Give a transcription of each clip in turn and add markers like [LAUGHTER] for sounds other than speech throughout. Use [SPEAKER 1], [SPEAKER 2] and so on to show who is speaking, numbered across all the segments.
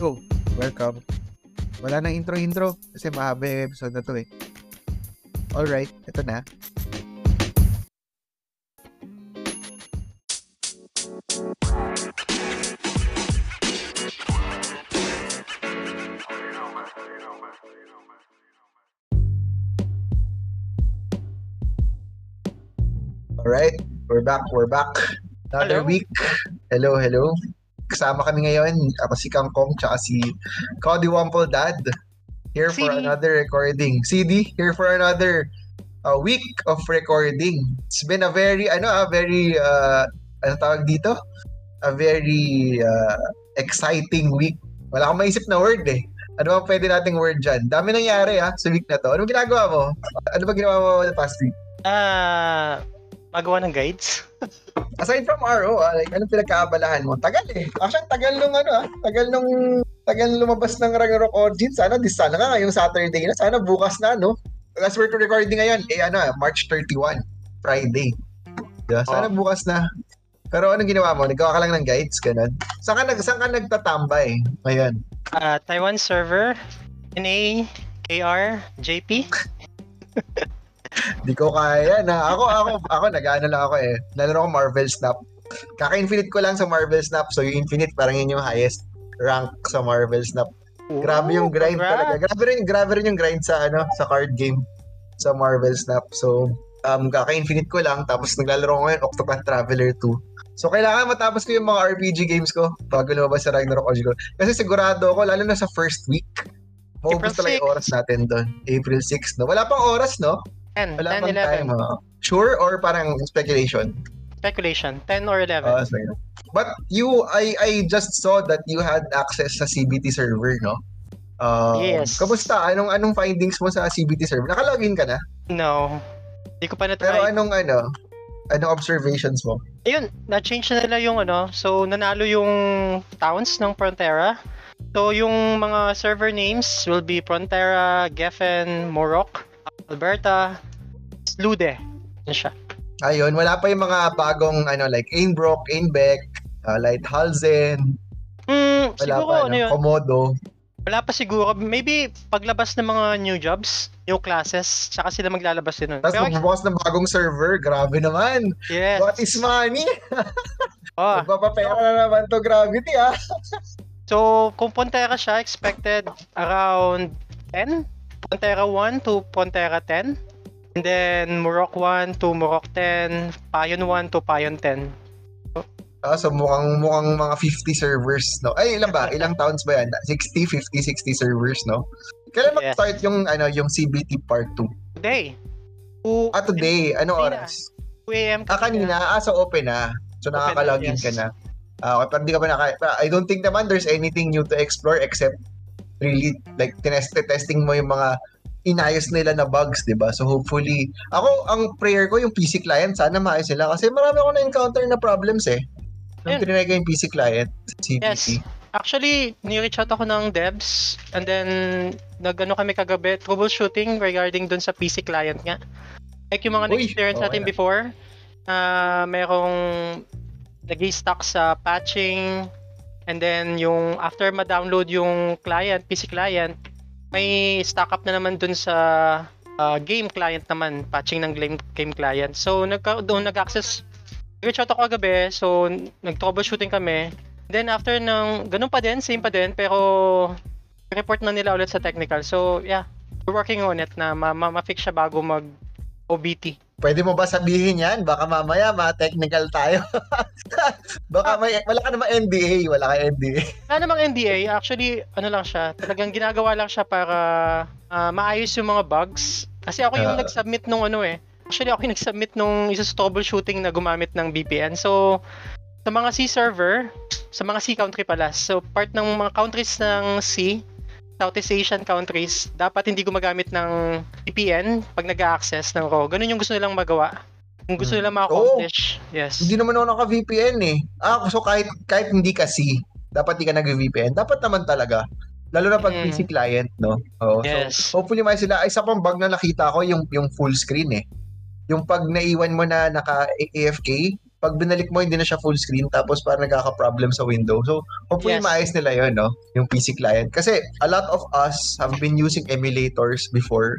[SPEAKER 1] Go. Welcome. Wala nang intro-intro kasi mahaba yung episode na to eh. Alright, ito na. Alright, we're back, we're back. Another
[SPEAKER 2] Hello.
[SPEAKER 1] week. Hello, hello. Kasama kami ngayon, ako si Kangkong, tsaka si Cody Wample Dad. Here for
[SPEAKER 2] CD.
[SPEAKER 1] another recording. CD, here for another uh, week of recording. It's been a very, ano, a very, uh, ano tawag dito? A very uh, exciting week. Wala akong maisip na word eh. Ano ba pwede nating word dyan? Dami nangyari ha, sa week na to. Ano ginagawa mo? Ano ba ginawa mo the past week?
[SPEAKER 2] Ah, magawa ng guides. [LAUGHS]
[SPEAKER 1] Aside from RO, ah, like, anong pinagkaabalahan mo? Tagal eh. Actually, tagal nung ano ah. Tagal nung tagal lumabas ng Ragnarok Origins. Sana, di sana nga ngayong Saturday na. Sana bukas na, no? As we're recording ngayon, eh ano ah, March 31. Friday. Diba? Sana
[SPEAKER 2] Oh.
[SPEAKER 1] bukas na. Pero anong ginawa mo? Nagawa ka lang ng guides, ganun? Saan ka, nag, saan ka nagtatambay ngayon?
[SPEAKER 2] Ah, Taiwan server, NA, KR, JP. [LAUGHS]
[SPEAKER 1] Di ko kaya na. Ako, ako, ako, nag-ano lang ako eh. Nalaro ko Marvel Snap. Kaka-infinite ko lang sa Marvel Snap. So, yung infinite parang yun yung highest rank sa Marvel Snap. Grabe yung grind talaga. Grabe rin, grabe rin yung grind sa ano, sa card game sa Marvel Snap. So, um, kaka-infinite ko lang tapos naglalaro ko ngayon Octopath Traveler 2. So, kailangan matapos ko yung mga RPG games ko bago lumabas sa Ragnarok Origins. Kasi sigurado ako, lalo na sa first week, maubos talaga yung
[SPEAKER 2] 6.
[SPEAKER 1] oras natin doon. April 6, no? Wala pang oras, no?
[SPEAKER 2] 10,
[SPEAKER 1] Wala
[SPEAKER 2] 10,
[SPEAKER 1] pang
[SPEAKER 2] 11.
[SPEAKER 1] time, oh. Sure or parang speculation?
[SPEAKER 2] Speculation, 10 or 11.
[SPEAKER 1] Oh, sorry. But you, I I just saw that you had access sa CBT server, no? Um,
[SPEAKER 2] Yes.
[SPEAKER 1] Kamusta? Anong anong findings mo sa CBT server? Nakalogin ka na?
[SPEAKER 2] no. Hindi ko pa
[SPEAKER 1] Pero
[SPEAKER 2] na-try.
[SPEAKER 1] anong ano? Anong observations mo?
[SPEAKER 2] Ayun, na-change na nila yung ano. So, nanalo yung towns ng Frontera. So, yung mga server names will be Frontera, Geffen, Morok, Alberta, Slude. Yan siya.
[SPEAKER 1] Ayun, wala pa yung mga bagong ano like Ainbrook, Ainbeck, uh, Lighthhalsen,
[SPEAKER 2] Hmm,
[SPEAKER 1] wala
[SPEAKER 2] siguro
[SPEAKER 1] pa
[SPEAKER 2] ano yun.
[SPEAKER 1] Komodo.
[SPEAKER 2] Wala pa siguro. Maybe paglabas ng mga new jobs, new classes, tsaka sila maglalabas din nun.
[SPEAKER 1] Tapos magbubukas ng bagong server, grabe naman.
[SPEAKER 2] yes.
[SPEAKER 1] What is money?
[SPEAKER 2] Oh, [LAUGHS]
[SPEAKER 1] Magpapapera na naman to Gravity ah.
[SPEAKER 2] so, kung Pontera siya, expected around 10. Pontera 1 to Pontera 10. And then, Murok 1 to Murok 10. Payon 1 to Payon 10.
[SPEAKER 1] Ah, so mukhang mukhang mga 50 servers, no? Ay, ilan ba? Ilang towns ba yan? 60, 50, 60 servers, no? Kailan
[SPEAKER 2] Yes.
[SPEAKER 1] mag-start yung ano yung CBT part 2?
[SPEAKER 2] Today. 2
[SPEAKER 1] Ah, today.
[SPEAKER 2] Kanina.
[SPEAKER 1] oras?
[SPEAKER 2] a.m.
[SPEAKER 1] Ah, kanina. Ah, so open na. So
[SPEAKER 2] na,
[SPEAKER 1] nakaka-login
[SPEAKER 2] yes.
[SPEAKER 1] ka na. Ah, okay, pero di ka pa naka... I don't think naman there's anything new to explore except really like tinest testing mo yung mga inayos nila na bugs, 'di ba? So hopefully, ako ang prayer ko yung PC client sana maayos nila kasi marami ako na-encounter na problems eh. Nung tinry ko yung PC client, CBT.
[SPEAKER 2] Yes. Actually, ni-reach out ako ng devs and then nag-ano kami kagabi, troubleshooting regarding dun sa PC client nga. Like yung mga
[SPEAKER 1] Uy,
[SPEAKER 2] na-experience natin
[SPEAKER 1] okay.
[SPEAKER 2] before, na merong nag stuck sa patching and then yung after ma-download yung client, PC client, may stock up na naman dun sa ah, game client naman, patching ng game, game client. So, nagka, doon nag-access, reach out ako kagabi, so nag-troubleshooting kami. Then after ng, ganun pa din, same pa din, pero report na nila ulit sa technical. So, yeah, we're working on it na ma- ma- ma-fix siya bago mag OBT.
[SPEAKER 1] Pwede mo ba sabihin yan? Baka mamaya ma-technical tayo. [LAUGHS] Baka may, wala ka naman NDA, wala ka NDA.
[SPEAKER 2] Wala namang NDA, actually, ano lang siya, talagang ginagawa lang siya para ah, maayos yung mga bugs. Kasi ako yung
[SPEAKER 1] Ah.
[SPEAKER 2] nag-submit nung ano eh. Actually, ako yung nag-submit nung isa sa troubleshooting na gumamit ng VPN. So, sa mga C server, sa mga C country pala. So, part ng mga countries ng C, Southeast Asian countries, dapat hindi gumagamit ng VPN pag nag-access ng RAW. Ganun yung gusto nilang magawa. Kung gusto
[SPEAKER 1] Hmm.
[SPEAKER 2] nilang ma-accomplish. Yes.
[SPEAKER 1] Hindi naman ako naka-VPN eh. Ah, so kahit kahit hindi kasi, dapat di ka nag-VPN. Dapat naman talaga. Lalo na pag
[SPEAKER 2] Mm.
[SPEAKER 1] PC client, no? Oo.
[SPEAKER 2] Yes.
[SPEAKER 1] So, hopefully may sila. Isa pang bug na nakita ko, yung, yung full screen eh. Yung pag naiwan mo na naka-AFK, pag binalik mo, hindi na siya full screen, tapos parang nagkaka-problem sa window. So, hopefully
[SPEAKER 2] Yes.
[SPEAKER 1] maayos nila yun, no? Yung PC client. Kasi a lot of us have been using emulators before,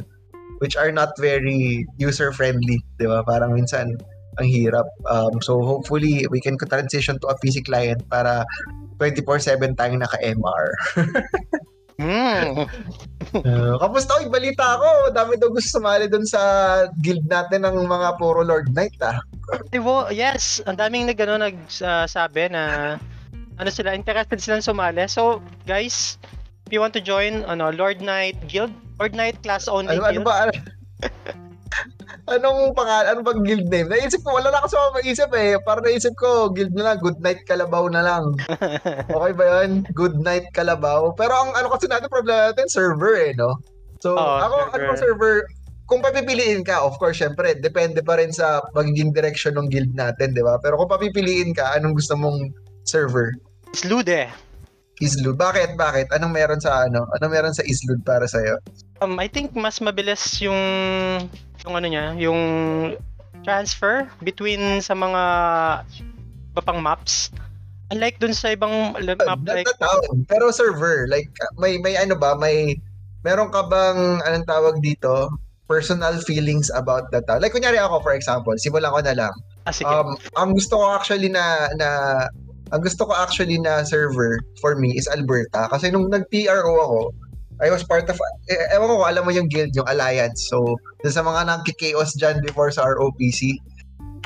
[SPEAKER 1] which are not very user-friendly, di ba? Parang minsan, ang hirap. Um, so, hopefully, we can transition to a PC client para 24-7 tayong naka-MR. [LAUGHS]
[SPEAKER 2] Hmm.
[SPEAKER 1] Uh, [LAUGHS] kamusta ko? Balita ako. Dami daw gusto sumali dun sa guild natin ng mga puro Lord Knight, ah.
[SPEAKER 2] Divo, yes, ang daming nag ano, nagsasabi na ano sila, interested silang sumali. So, guys, if you want to join ano, Lord Knight Guild, Lord Knight class only
[SPEAKER 1] Ano, ano
[SPEAKER 2] guild.
[SPEAKER 1] ba? [LAUGHS] Ano, anong pangalan? Ano bang guild name? Naisip ko, wala na kasi ako maisip eh. Parang naisip ko, guild na lang, Good Night Kalabaw na lang. [LAUGHS] Okay ba yun? Good Night Kalabaw. Pero ang ano kasi natin, problema natin, server eh, no? So,
[SPEAKER 2] Oo,
[SPEAKER 1] ako,
[SPEAKER 2] server.
[SPEAKER 1] ano server? Kung papipiliin ka, of course, syempre, depende pa rin sa magiging direction ng guild natin, di ba? Pero kung papipiliin ka, anong gusto mong server?
[SPEAKER 2] Slude.
[SPEAKER 1] Islud. Bakit? Bakit? Anong meron sa ano? Anong meron sa Islud para sa'yo?
[SPEAKER 2] Um, I think mas mabilis yung yung ano niya, yung transfer between sa mga iba pang maps. Unlike dun sa ibang map like
[SPEAKER 1] town, pero server. Like, may, may ano ba, may, meron ka bang, anong tawag dito, personal feelings about the town? Like, kunyari ako, for example, simulan ko na lang.
[SPEAKER 2] ah, sige.
[SPEAKER 1] Um, ang gusto ko actually na, na, ang gusto ko actually na server for me is Alberta. Kasi nung nag-PRO ako, I was part of, eh, ewan ko, alam mo yung guild, yung alliance. So, dun sa mga nagki-chaos dyan before sa ROPC,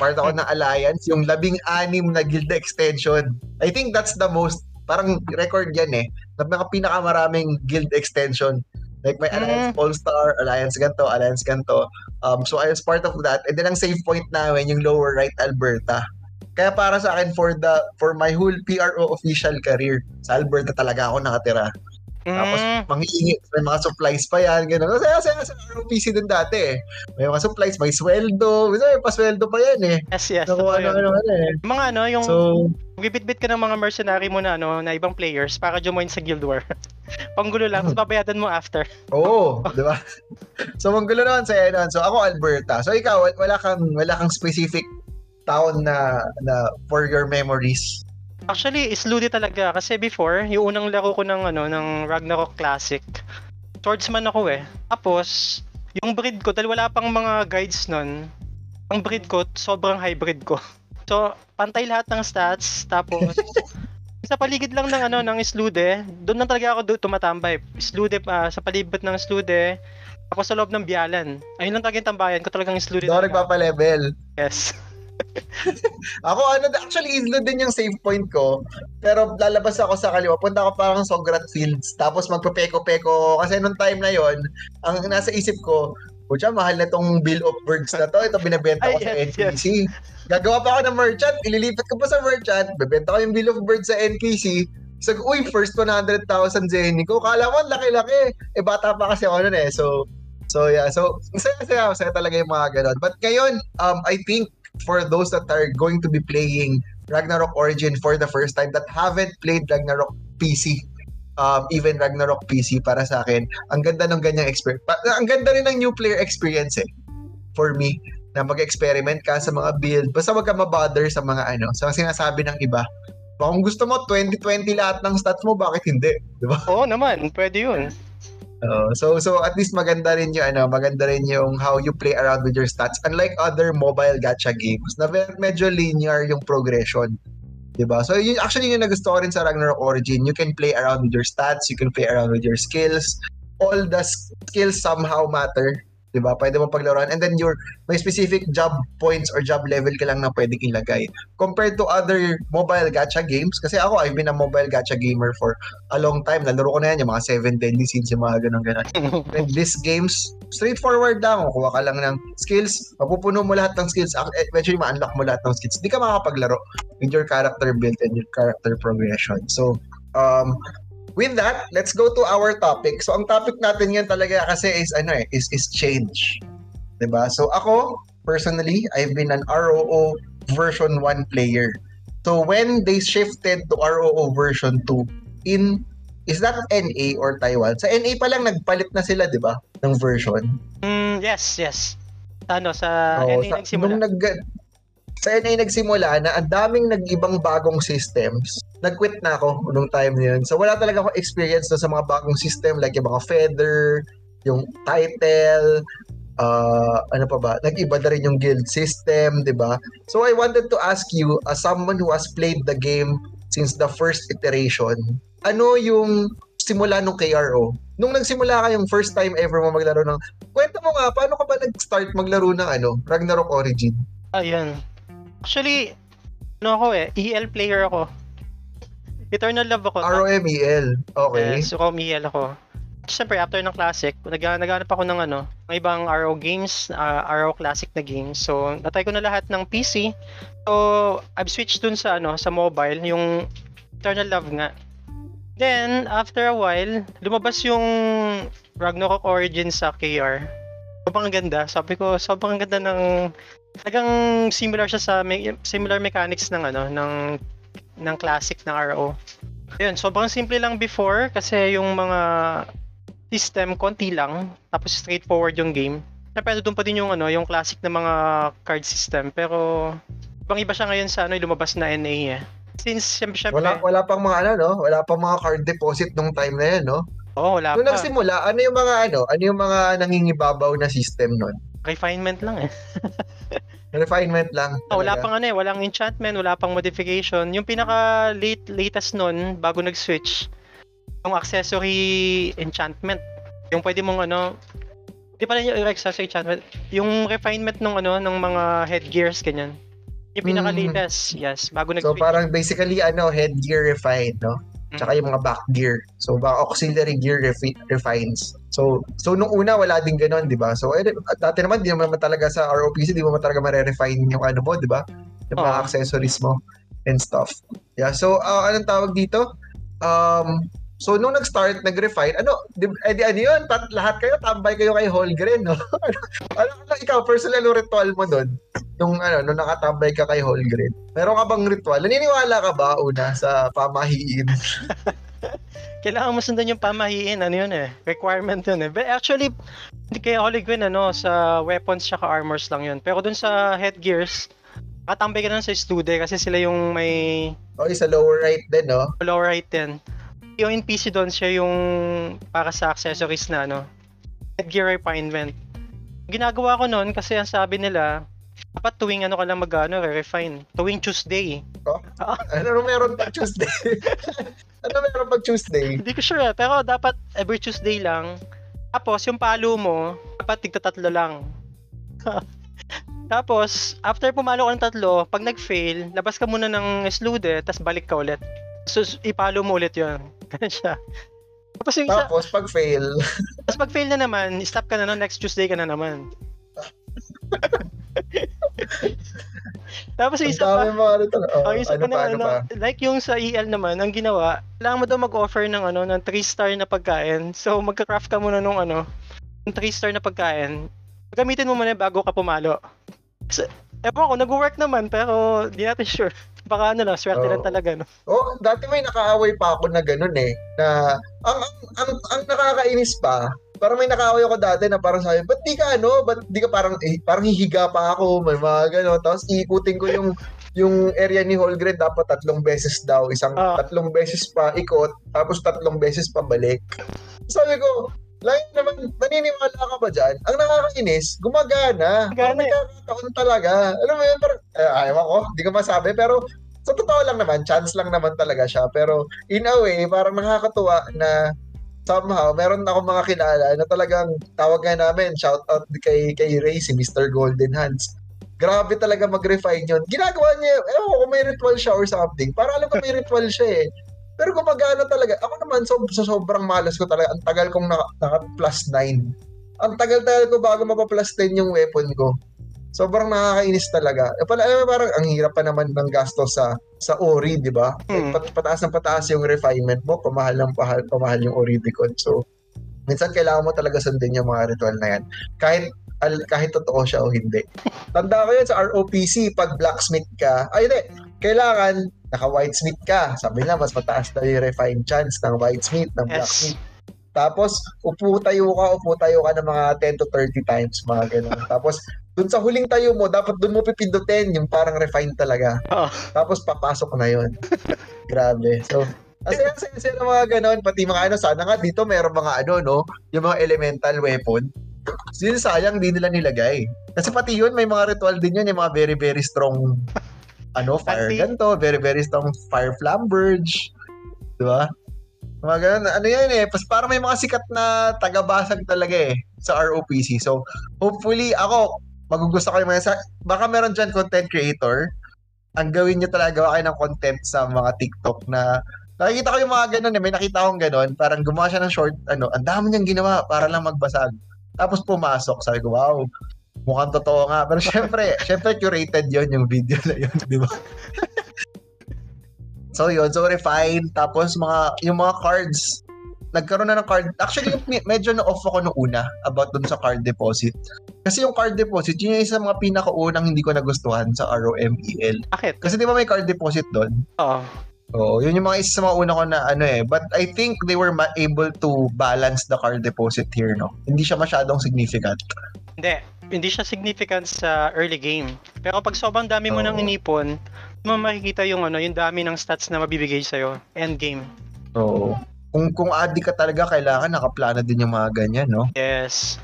[SPEAKER 1] part ako ng alliance, yung labing-anim na guild extension. I think that's the most, parang record yan eh, na mga pinakamaraming guild extension. Like may Alliance All-Star, Alliance ganto, Alliance ganto. Um, so I was part of that. And then ang save point namin, yung lower right Alberta. Kaya para sa akin, for the for my whole PRO official career, sa Alberta talaga ako nakatira. Tapos
[SPEAKER 2] Mm,
[SPEAKER 1] manghihingi, may mga supplies pa yan, gano'n. Kasi kasi sa ROPC din dati eh. May mga supplies, may sweldo. Kasi may pasweldo pa yan eh.
[SPEAKER 2] yes, yes.
[SPEAKER 1] Naku, ano, ano, ano eh.
[SPEAKER 2] Mga ano, yung
[SPEAKER 1] So,
[SPEAKER 2] bibit-bit ka ng mga mercenary mo na ano, na ibang players para join sa guild war. [LAUGHS] Panggulo lang, tapos babayadan mo after.
[SPEAKER 1] Oo, [LAUGHS] di ba? so, manggulo naman sa'yo nun. So, ako Alberta. So, ikaw, wal- wala kang, wala kang specific town na, na for your memories.
[SPEAKER 2] Actually, Slude talaga kasi before, yung unang laro ko ng ano ng Ragnarok Classic, swordsman ako eh. Tapos, yung breed ko dahil wala pang mga guides nun, ang breed ko sobrang hybrid ko. [LAUGHS] So, pantay lahat ng stats tapos [LAUGHS] sa paligid lang ng ano ng Slude, doon lang talaga ako do tumatambay. Slude pa sa palibot ng Slude, tapos sa loob ng Bialan. Ayun lang talaga yung tambayan ko talagang Slude.
[SPEAKER 1] Doon nagpapa-level.
[SPEAKER 2] Yes. [LAUGHS] [LAUGHS]
[SPEAKER 1] Ako, ano, actually, Islo din yung save point ko. Pero lalabas ako sa kaliwa. Punta ako parang Sograt Fields. Tapos magpapeko-peko. Kasi nung time na yon ang nasa isip ko, Pucha, mahal na tong bill of birds na to. Ito binibenta ko
[SPEAKER 2] Ay,
[SPEAKER 1] sa
[SPEAKER 2] yes,
[SPEAKER 1] NPC. Gagawa pa ako ng merchant. Ililipat ko pa sa merchant. Bebenta ko yung bill of birds sa NPC. So, uy, first 100,000 Zenny ko. Kala mo, laki-laki. Eh, bata pa kasi ako nun eh. So, so yeah. So, masaya-saya. Masaya talaga yung mga ganon. But ngayon, um, I think for those that are going to be playing Ragnarok Origin for the first time that haven't played Ragnarok PC, um, even Ragnarok PC para sa akin, ang ganda ng ganyang experience. Ang ganda rin ng new player experience eh, for me, na mag-experiment ka sa mga build. Basta wag ka mabother sa mga ano, sa sinasabi ng iba. Kung gusto mo 20-20 lahat ng stats mo, bakit hindi? Di ba?
[SPEAKER 2] Oo naman, pwede yun.
[SPEAKER 1] So so at least maganda rin yung ano, maganda rin yung how you play around with your stats. Unlike other mobile gacha games na medyo linear yung progression. 'Di ba? So yun actually yung nagusto ko rin sa Ragnarok Origin. You can play around with your stats, you can play around with your skills. All the skills somehow matter. 'Di ba? Pwede mo paglaruan and then your may specific job points or job level ka lang na pwedeng ilagay. Compared to other mobile gacha games kasi ako I've been a mobile gacha gamer for a long time. Nalaro ko na yan yung mga 7 deadly sins yung mga ganun ganun. [LAUGHS] And these games, straightforward lang. Kuha ka lang ng skills, mapupuno mo lahat ng skills. Eventually, ma-unlock mo lahat ng skills. Hindi ka makakapaglaro with your character build and your character progression. So, um, with that, let's go to our topic. So, ang topic natin yan talaga kasi is, ano eh, is, is change. 'Di ba So, ako, personally, I've been an ROO version 1 player. So, when they shifted to ROO version 2, in Is that NA or Taiwan? Sa NA pa lang nagpalit na sila, 'di ba? Ng version.
[SPEAKER 2] Mm, yes, yes. Ano, sa
[SPEAKER 1] Oo,
[SPEAKER 2] NA
[SPEAKER 1] sa-
[SPEAKER 2] nagsimula.
[SPEAKER 1] Nung nag sa NA nagsimula na ang daming nag-ibang bagong systems. Nag-quit na ako nung time na yun. So wala talaga ako experience sa mga bagong system like yung mga feather, yung title, uh, ano pa ba, nag-iba na rin yung guild system, di ba? So I wanted to ask you, as someone who has played the game since the first iteration, ano yung simula nung KRO? Nung nagsimula ka yung first time ever mo maglaro ng, kwento mo nga, paano ka ba nag-start maglaro ng ano, Ragnarok Origin?
[SPEAKER 2] Ayun. Actually, ano ako eh, EL player ako. Eternal Love ako.
[SPEAKER 1] ROMEL. Okay.
[SPEAKER 2] Yes, so EL ako. Siyempre, after ng Classic, nag naghanap ako ng ano, ng ibang RO games, uh, RO Classic na games. So, natry ko na lahat ng PC. So, I've switched dun sa ano, sa mobile, yung Eternal Love nga. Then, after a while, lumabas yung Ragnarok Origins sa KR. Sobrang ganda. Sabi ko, sobrang ganda ng talagang similar siya sa me- similar mechanics ng ano, ng ng classic na RO. Ayun, sobrang simple lang before kasi yung mga system konti lang tapos straightforward yung game. Siyempre doon pa din yung ano, yung classic na mga card system pero ibang iba siya ngayon sa ano, lumabas na NA eh. Since siyempre, siyempre
[SPEAKER 1] wala wala pang mga ano no, wala pang mga card deposit nung time na 'yan, no?
[SPEAKER 2] Oo, oh, wala
[SPEAKER 1] Nung
[SPEAKER 2] pa.
[SPEAKER 1] nagsimula, ano yung mga ano, ano yung mga nangingibabaw na system nun?
[SPEAKER 2] Refinement lang eh. [LAUGHS]
[SPEAKER 1] Refinement lang.
[SPEAKER 2] Oh, wala
[SPEAKER 1] talaga.
[SPEAKER 2] pang ano eh, walang enchantment, wala pang modification. Yung pinaka late latest nun bago nag-switch, yung accessory enchantment. Yung pwede mong ano, di pala yung accessory enchantment, yung refinement ng ano ng mga headgears ganyan. Yung pinaka latest, yes, bago
[SPEAKER 1] Mm. So
[SPEAKER 2] nag-switch.
[SPEAKER 1] parang basically ano, headgear refined, no? Tsaka yung mga back gear. So baka auxiliary gear refi- refines. So so nung una wala din ganoon, 'di ba? So eh, dati naman di naman talaga sa ROPC, di mo naman talaga mare-refine yung ano mo, 'di ba? Yung mga
[SPEAKER 2] Oo.
[SPEAKER 1] accessories mo and stuff. Yeah, so uh, anong tawag dito? Um So, nung nag-start, nag-refine, ano, di, eh, di, ano yun, tat, lahat kayo, tambay kayo kay Holgren, no? ano, [LAUGHS] ano, ano, ikaw, personal yung ritual mo doon? Nung, ano, nung nakatambay ka kay Holgren. Meron ka bang ritual? Naniniwala ka ba, una, sa pamahiin? [LAUGHS]
[SPEAKER 2] Kailangan mo sundan yung pamahiin, ano yun eh, requirement yun eh. But actually, hindi kaya Holy Queen, ano, sa weapons tsaka armors lang yun. Pero dun sa headgears, katambay ka na sa stude kasi sila yung may
[SPEAKER 1] Okay, sa lower right din, no?
[SPEAKER 2] lower right din. Yung NPC doon siya yung para sa accessories na ano, headgear refinement. Ginagawa ko noon kasi ang sabi nila, dapat tuwing ano ka lang mag-ano, re-refine. Tuwing Tuesday.
[SPEAKER 1] Ano meron pag Tuesday? [LAUGHS] ano meron pag Tuesday?
[SPEAKER 2] Hindi ko sure pero dapat every Tuesday lang. Tapos yung palo mo, dapat tigta tatlo lang. [LAUGHS] Tapos, after pumalo ka ng tatlo, pag nag-fail, labas ka muna ng slude, tapos balik ka ulit. So, ipalo mo ulit yun. [LAUGHS] Ganun siya. Tapos yung isa,
[SPEAKER 1] Tapos, pag fail,
[SPEAKER 2] tapos pag fail na naman, stop ka na nun, next Tuesday ka na naman. [LAUGHS] Tapos yung
[SPEAKER 1] ang
[SPEAKER 2] isa pa,
[SPEAKER 1] mga ritual. Oh,
[SPEAKER 2] Oh, yung isa
[SPEAKER 1] ano
[SPEAKER 2] pa na,
[SPEAKER 1] ano
[SPEAKER 2] ano,
[SPEAKER 1] pa?
[SPEAKER 2] like yung sa EL naman, ang ginawa, kailangan mo daw mag-offer ng ano, ng 3 star na pagkain. So magka-craft ka muna nung ano, ng 3 star na pagkain. Gamitin mo muna bago ka pumalo. Kasi, ewan ko, nag-work naman, pero di natin sure. [LAUGHS] Baka ano lang, swerte
[SPEAKER 1] Oo.
[SPEAKER 2] lang talaga, no?
[SPEAKER 1] Oh, dati may nakaaway pa ako na ganun eh. Na, ang, ang, ang, ang nakakainis pa, parang may nakaaway ako dati na parang sabi, ba't di ka ano, ba't di ka parang, eh, parang hihiga pa ako, may mga gano'n. Tapos iikutin ko yung, yung area ni Holgren dapat tatlong beses daw, isang
[SPEAKER 2] Ah.
[SPEAKER 1] tatlong beses pa ikot, tapos tatlong beses pa balik. Sabi ko, lang naman, naniniwala ka ba dyan? Ang nakakainis, gumagana.
[SPEAKER 2] Gumagana
[SPEAKER 1] may
[SPEAKER 2] eh.
[SPEAKER 1] kakataon talaga. Alam mo yun, parang, eh, ayaw ko, di ko masabi, pero sa totoo lang naman, chance lang naman talaga siya. Pero in a way, parang nakakatuwa na somehow, meron ako mga kilala na talagang tawag nga namin, shout out kay, kay Ray, si Mr. Golden Hands. Grabe talaga mag-refine yun. Ginagawa niya, ewan ko kung may ritual siya or something. Para alam ko may ritual siya eh. Pero gumagana talaga. Ako naman, so, sa sobrang malas ko talaga, ang tagal kong naka, naka plus 9. Ang tagal-tagal ko bago mapa-plus 10 yung weapon ko. Sobrang nakakainis talaga. E pala, eh, parang ang hirap pa naman ng gasto sa sa ori, di ba?
[SPEAKER 2] Hmm.
[SPEAKER 1] Pat, pataas ng pataas yung refinement mo, pamahal ng pahal, pamahal yung ori. So, minsan kailangan mo talaga sundin yung mga ritual na yan. Kahit al, kahit totoo siya o hindi. Tanda ko yun sa ROPC, pag blacksmith ka, ay hindi, kailangan naka-whitesmith ka. Sabi nila, mas mataas daw yung refine chance ng whitesmith, ng
[SPEAKER 2] Yes.
[SPEAKER 1] blacksmith. Tapos, upo tayo ka, upo tayo ka ng mga 10 to 30 times, mga ganun. Tapos, dun sa huling tayo mo, dapat dun mo pipindutin, yung parang refined talaga.
[SPEAKER 2] Oo.
[SPEAKER 1] Tapos, papasok na yun. [LAUGHS] Grabe. So, kasi ang saya ng mga ganun, pati mga ano, sana nga dito meron mga ano, no, yung mga elemental weapon. Yun sayang, di nila nilagay. Kasi pati yun, may mga ritual din yun, yung mga very, very strong ano, fire
[SPEAKER 2] Anti-
[SPEAKER 1] ganto, very, very strong fire flamberge. Di ba? Mga ganun, ano yan eh, pas parang may mga sikat na tagabasag talaga eh sa ROPC. So, hopefully, ako, magugusto ko yung mga, sa, baka meron dyan content creator, ang gawin nyo talaga gawa kayo ng content sa mga TikTok na nakikita ko yung mga ganun eh, may nakita akong ganun, parang gumawa siya ng short, ano, ang dami niyang ginawa para lang magbasag. Tapos pumasok, sabi ko, wow, mukhang totoo nga. Pero syempre, [LAUGHS] syempre curated yon yung video na yun, di ba? [LAUGHS] so yun, so refine, tapos mga, yung mga cards, nagkaroon na ng card, actually me- medyo na-off ako nung una about dun sa card deposit. Kasi yung card deposit, yun yung isa sa mga pinakaunang hindi ko nagustuhan sa ROMEL.
[SPEAKER 2] Bakit?
[SPEAKER 1] Kasi di ba may card deposit doon?
[SPEAKER 2] Oo.
[SPEAKER 1] Oo, yun yung mga isa sa mga una ko na ano eh. But I think they were ma- able to balance the card deposit here, no? Hindi siya masyadong significant.
[SPEAKER 2] Hindi. Hindi siya significant sa early game. Pero pag sobrang dami mo
[SPEAKER 1] Oo.
[SPEAKER 2] nang inipon, mo makikita yung ano, yung dami ng stats na mabibigay sa'yo. End game.
[SPEAKER 1] Oo. Kung kung addict ka talaga, kailangan nakaplano din yung mga ganyan, no?
[SPEAKER 2] Yes.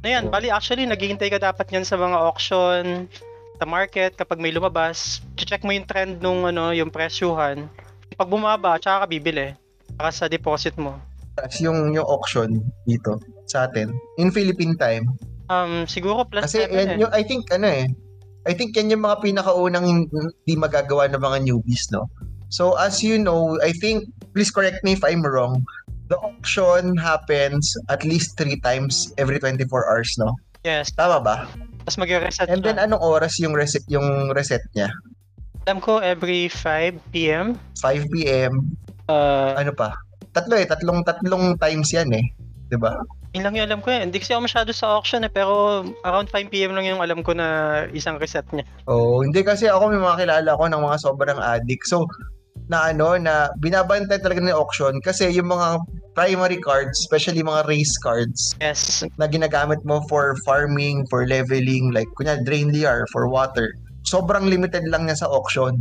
[SPEAKER 2] Na yan,
[SPEAKER 1] Oo.
[SPEAKER 2] bali actually, naghihintay ka dapat yan sa mga auction, sa market, kapag may lumabas, check mo yung trend nung ano, yung presyuhan. Pag bumaba, tsaka ka bibili. Para sa deposit mo.
[SPEAKER 1] Tapos yung, yung auction dito sa atin, in Philippine time,
[SPEAKER 2] Um, siguro plus
[SPEAKER 1] Kasi
[SPEAKER 2] 7
[SPEAKER 1] yan,
[SPEAKER 2] eh.
[SPEAKER 1] yung, I think, ano eh, I think yan yung mga pinakaunang hindi magagawa ng mga newbies, no? So, as you know, I think, please correct me if I'm wrong, the auction happens at least three times every 24 hours, no?
[SPEAKER 2] Yes.
[SPEAKER 1] Tama ba?
[SPEAKER 2] Tapos mag-reset
[SPEAKER 1] And then, anong oras yung reset, yung reset niya?
[SPEAKER 2] Alam ko every 5 p.m.
[SPEAKER 1] 5 p.m.,
[SPEAKER 2] Uh,
[SPEAKER 1] ano pa? Tatlo eh, tatlong, tatlong times yan eh. 'Di ba?
[SPEAKER 2] yun lang yung alam ko eh. Hindi kasi ako masyado sa auction eh. Pero around 5 p.m. lang yung alam ko na isang reset niya.
[SPEAKER 1] Oo, hindi kasi ako may mga kilala ko ng mga sobrang addict. So, na ano, na binabantay talaga ng auction kasi yung mga primary cards, especially mga race cards
[SPEAKER 2] Yes.
[SPEAKER 1] na ginagamit mo for farming, for leveling, like kunya Drain Liar, for water, sobrang limited lang niya sa auction.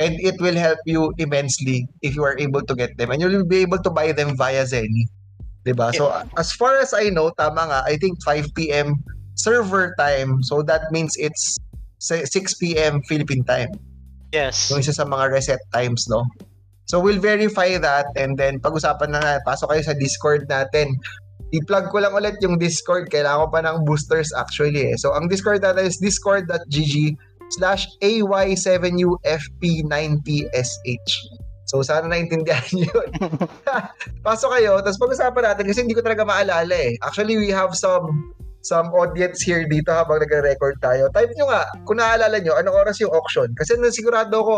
[SPEAKER 1] And it will help you immensely if you are able to get them. And you'll be able to buy them via Zenny. 'Di ba? So, as far as I know, tama nga, I think 5 p.m. server time. So, that means it's sa- 6 p.m. Philippine time.
[SPEAKER 2] Yes.
[SPEAKER 1] Yung isa sa mga reset times, no? So, we'll verify that and then pag-usapan na nga, pasok kayo sa Discord natin. I-plug ko lang ulit yung Discord. Kailangan ko pa ng boosters actually eh. So, ang Discord natin is discord.gg slash AY7UFP9PSH. So, sana naintindihan niyo [LAUGHS] yun. [LAUGHS] Pasok kayo, tapos pag-usapan natin kasi hindi ko talaga maalala eh. Actually, we have some some audience here dito habang nagre-record tayo. Type nyo nga, kung naaalala nyo, anong oras yung auction. Kasi nasigurado ko,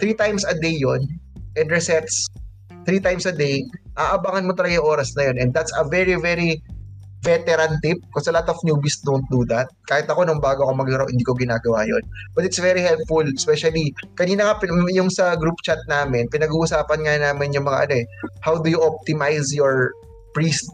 [SPEAKER 1] three times a day yon and resets three times a day, aabangan mo talaga yung oras na yun. And that's a very, very veteran tip because a lot of newbies don't do that. Kahit ako nung bago ako maglaro, hindi ko ginagawa yon. But it's very helpful, especially kanina nga yung sa group chat namin, pinag-uusapan nga namin yung mga ano eh, how do you optimize your priest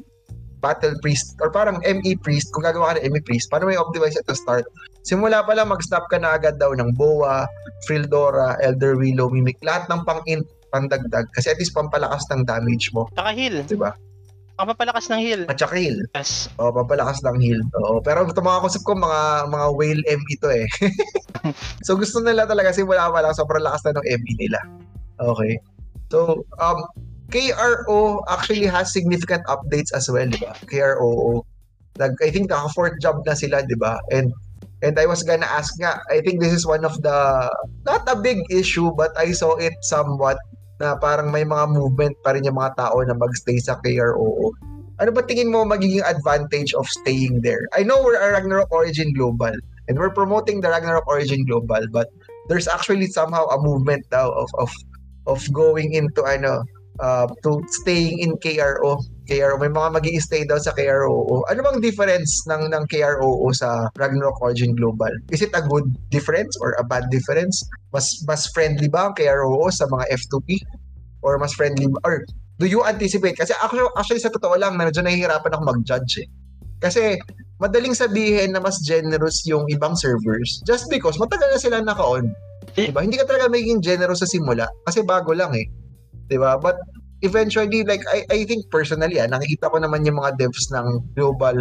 [SPEAKER 1] battle priest or parang ME priest kung gagawa ka ng ME priest paano mo i-optimize at the start simula pa lang mag-snap ka na agad daw ng Boa, Frildora, Elder Willow, Mimic lahat ng pang-int pandagdag kasi at least pampalakas ng damage mo
[SPEAKER 2] Saka heal.
[SPEAKER 1] di ba?
[SPEAKER 2] Ang papalakas ng heal.
[SPEAKER 1] at saka heal
[SPEAKER 2] Yes.
[SPEAKER 1] Oo, papalakas ng heal. Oo, pero ito mga kusip ko, mga, mga whale ME to eh. [LAUGHS] so gusto nila talaga, simula pa lang, sobrang lakas na ng ME nila. Okay. So, um, KRO actually has significant updates as well, di ba? KRO. Nag, I think naka fourth job na sila, di ba? And and I was gonna ask nga, I think this is one of the, not a big issue, but I saw it somewhat na parang may mga movement pa rin yung mga tao na magstay sa KRO. Ano ba tingin mo magiging advantage of staying there? I know we're a Ragnarok Origin Global and we're promoting the Ragnarok Origin Global but there's actually somehow a movement now of of of going into ano uh, to staying in KRO. KRO may mga magi stay daw sa KRO. Ano bang difference ng ng KRO sa Ragnarok Origin Global? Is it a good difference or a bad difference? Mas mas friendly ba ang KRO sa mga F2P? Or mas friendly or do you anticipate? Kasi actually, actually sa totoo lang, medyo nahihirapan ako mag-judge eh. Kasi madaling sabihin na mas generous yung ibang servers just because matagal na sila naka-on. Diba? Hindi ka talaga magiging generous sa simula kasi bago lang eh. Diba? But eventually, like, I, I think personally, ah, nakikita ko naman yung mga devs ng Global,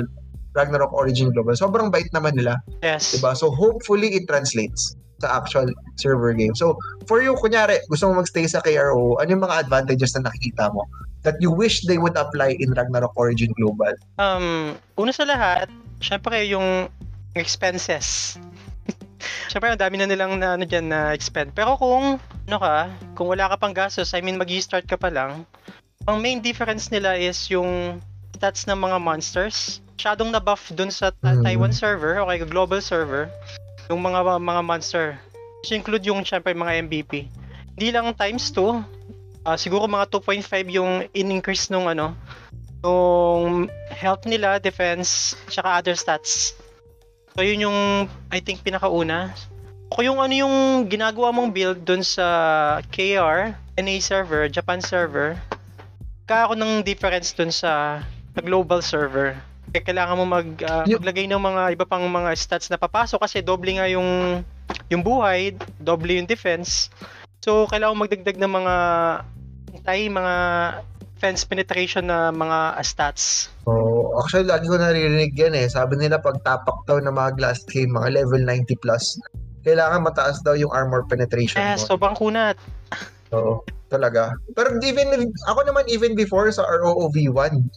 [SPEAKER 1] Ragnarok Origin Global. Sobrang bait naman nila.
[SPEAKER 2] Yes.
[SPEAKER 1] Diba? So, hopefully, it translates sa actual server game. So, for you, kunyari, gusto mo magstay sa KRO, ano yung mga advantages na nakikita mo that you wish they would apply in Ragnarok Origin Global?
[SPEAKER 2] Um, una sa lahat, syempre yung expenses. Syempre, ang dami na nilang na, ano dyan, na expend. Pero kung, ano ka, kung wala ka pang gastos, I mean, mag-start ka pa lang, ang main difference nila is yung stats ng mga monsters. Masyadong na-buff dun sa ta-
[SPEAKER 1] Mm.
[SPEAKER 2] Taiwan server, okay, global server, yung mga mga monster. Which include yung, syempre, mga MVP. Hindi lang times 2, ah, siguro mga 2.5 yung in-increase nung ano, yung health nila, defense, tsaka other stats. So yun yung I think pinakauna. Kung yung ano yung ginagawa mong build dun sa KR, NA server, Japan server, kaya ako ng difference dun sa, sa global server. Kaya kailangan mo mag,
[SPEAKER 1] Yung-
[SPEAKER 2] maglagay ng mga iba pang mga stats na papasok kasi doble nga yung yung buhay, doble yung defense. So kailangan mo magdagdag ng mga tay, mga defense penetration na mga stats.
[SPEAKER 1] Oh, actually, lagi ko naririnig yan eh. Sabi nila pag tapak daw ng mga glass game, mga level 90 plus, kailangan mataas daw yung armor penetration
[SPEAKER 2] Eh,
[SPEAKER 1] mo.
[SPEAKER 2] sobrang kunat.
[SPEAKER 1] Oo, talaga. Pero even, ako naman even before sa ROOV1,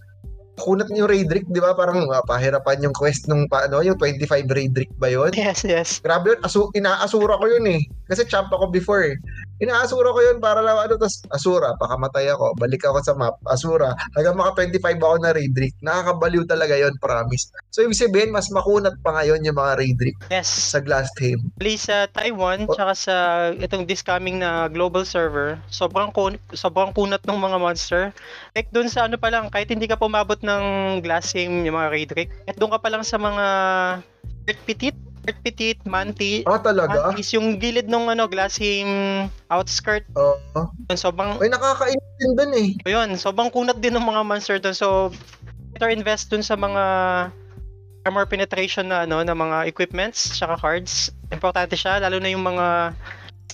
[SPEAKER 1] kunat yung Raidrick, di ba? Parang uh, pahirapan yung quest nung paano, yung 25 Raidrick ba yun?
[SPEAKER 2] Yes, yes.
[SPEAKER 1] Grabe yun, asu inaasura ko yun eh. Kasi champ ako before eh. Inaasura ko yun para lang ano, tas asura, pakamatay ako, balik ako sa map, asura, hanggang maka 25 ako na Raidrick. Nakakabaliw talaga yon promise. So ibig sabihin, mas makunat pa ngayon yung mga Raidrick
[SPEAKER 2] Yes.
[SPEAKER 1] sa Glasshaim.
[SPEAKER 2] Please sa Taiwan,
[SPEAKER 1] Oh.
[SPEAKER 2] tsaka sa itong this coming na global server, sobrang kun sobrang kunat ng mga monster. Like doon sa ano pa lang, kahit hindi ka pumabot ng glassing, yung mga Raidrick, at doon ka pa lang sa mga Petit, Petit, Manti,
[SPEAKER 1] Ah, talaga?
[SPEAKER 2] Mantis, yung gilid ng ano, glassing outskirt,
[SPEAKER 1] Oo.
[SPEAKER 2] yun, sobrang,
[SPEAKER 1] Ay, nakakainis din dun eh.
[SPEAKER 2] yun, sobrang kunat din ng mga monster doon. So, better invest dun sa mga armor penetration na ano na mga equipments tsaka cards. Importante siya lalo na yung mga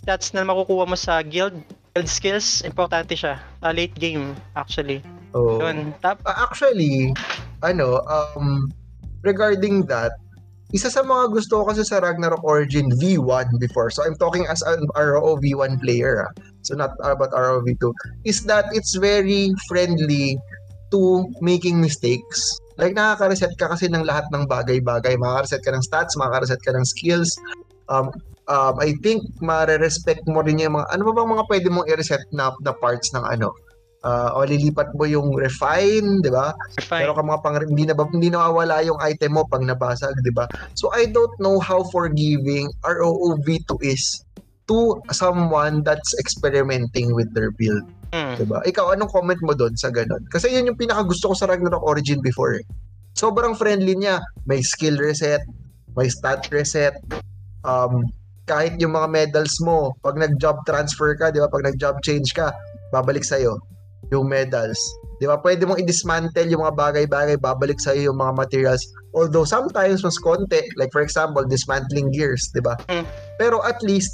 [SPEAKER 2] stats na makukuha mo sa guild guild skills, importante siya sa late game actually.
[SPEAKER 1] Oo.
[SPEAKER 2] Yun. Tap
[SPEAKER 1] Uh, actually, ano, um, regarding that, isa sa mga gusto ko kasi sa Ragnarok Origin V1 before, so I'm talking as an RO V1 player, ah. so not about RO V2, is that it's very friendly to making mistakes. Like, nakaka-reset ka kasi ng lahat ng bagay-bagay. Makaka-reset ka ng stats, makaka-reset ka ng skills. Um, um, I think, mare-respect mo rin yung mga, ano ba bang mga pwede mong i-reset na, na parts ng ano? Uh, o lilipat mo yung refine, di ba? Pero ka mga pang hindi na hindi nawawala yung item mo pag nabasag, 'di ba? So I don't know how forgiving ROOV2 is to someone that's experimenting with their build,
[SPEAKER 2] Hmm.
[SPEAKER 1] 'di ba? Ikaw anong comment mo doon sa ganun? Kasi yun yung pinaka gusto ko sa Ragnarok Origin before. Eh. Sobrang friendly niya, may skill reset, may stat reset, um kahit yung mga medals mo, pag nag-job transfer ka, 'di ba? Pag nag-job change ka, babalik sa yung medals. Di ba? Pwede mong i-dismantle yung mga bagay-bagay, babalik sa'yo yung mga materials. Although sometimes mas konti, like for example, dismantling gears, di ba?
[SPEAKER 2] Mm.
[SPEAKER 1] Pero at least,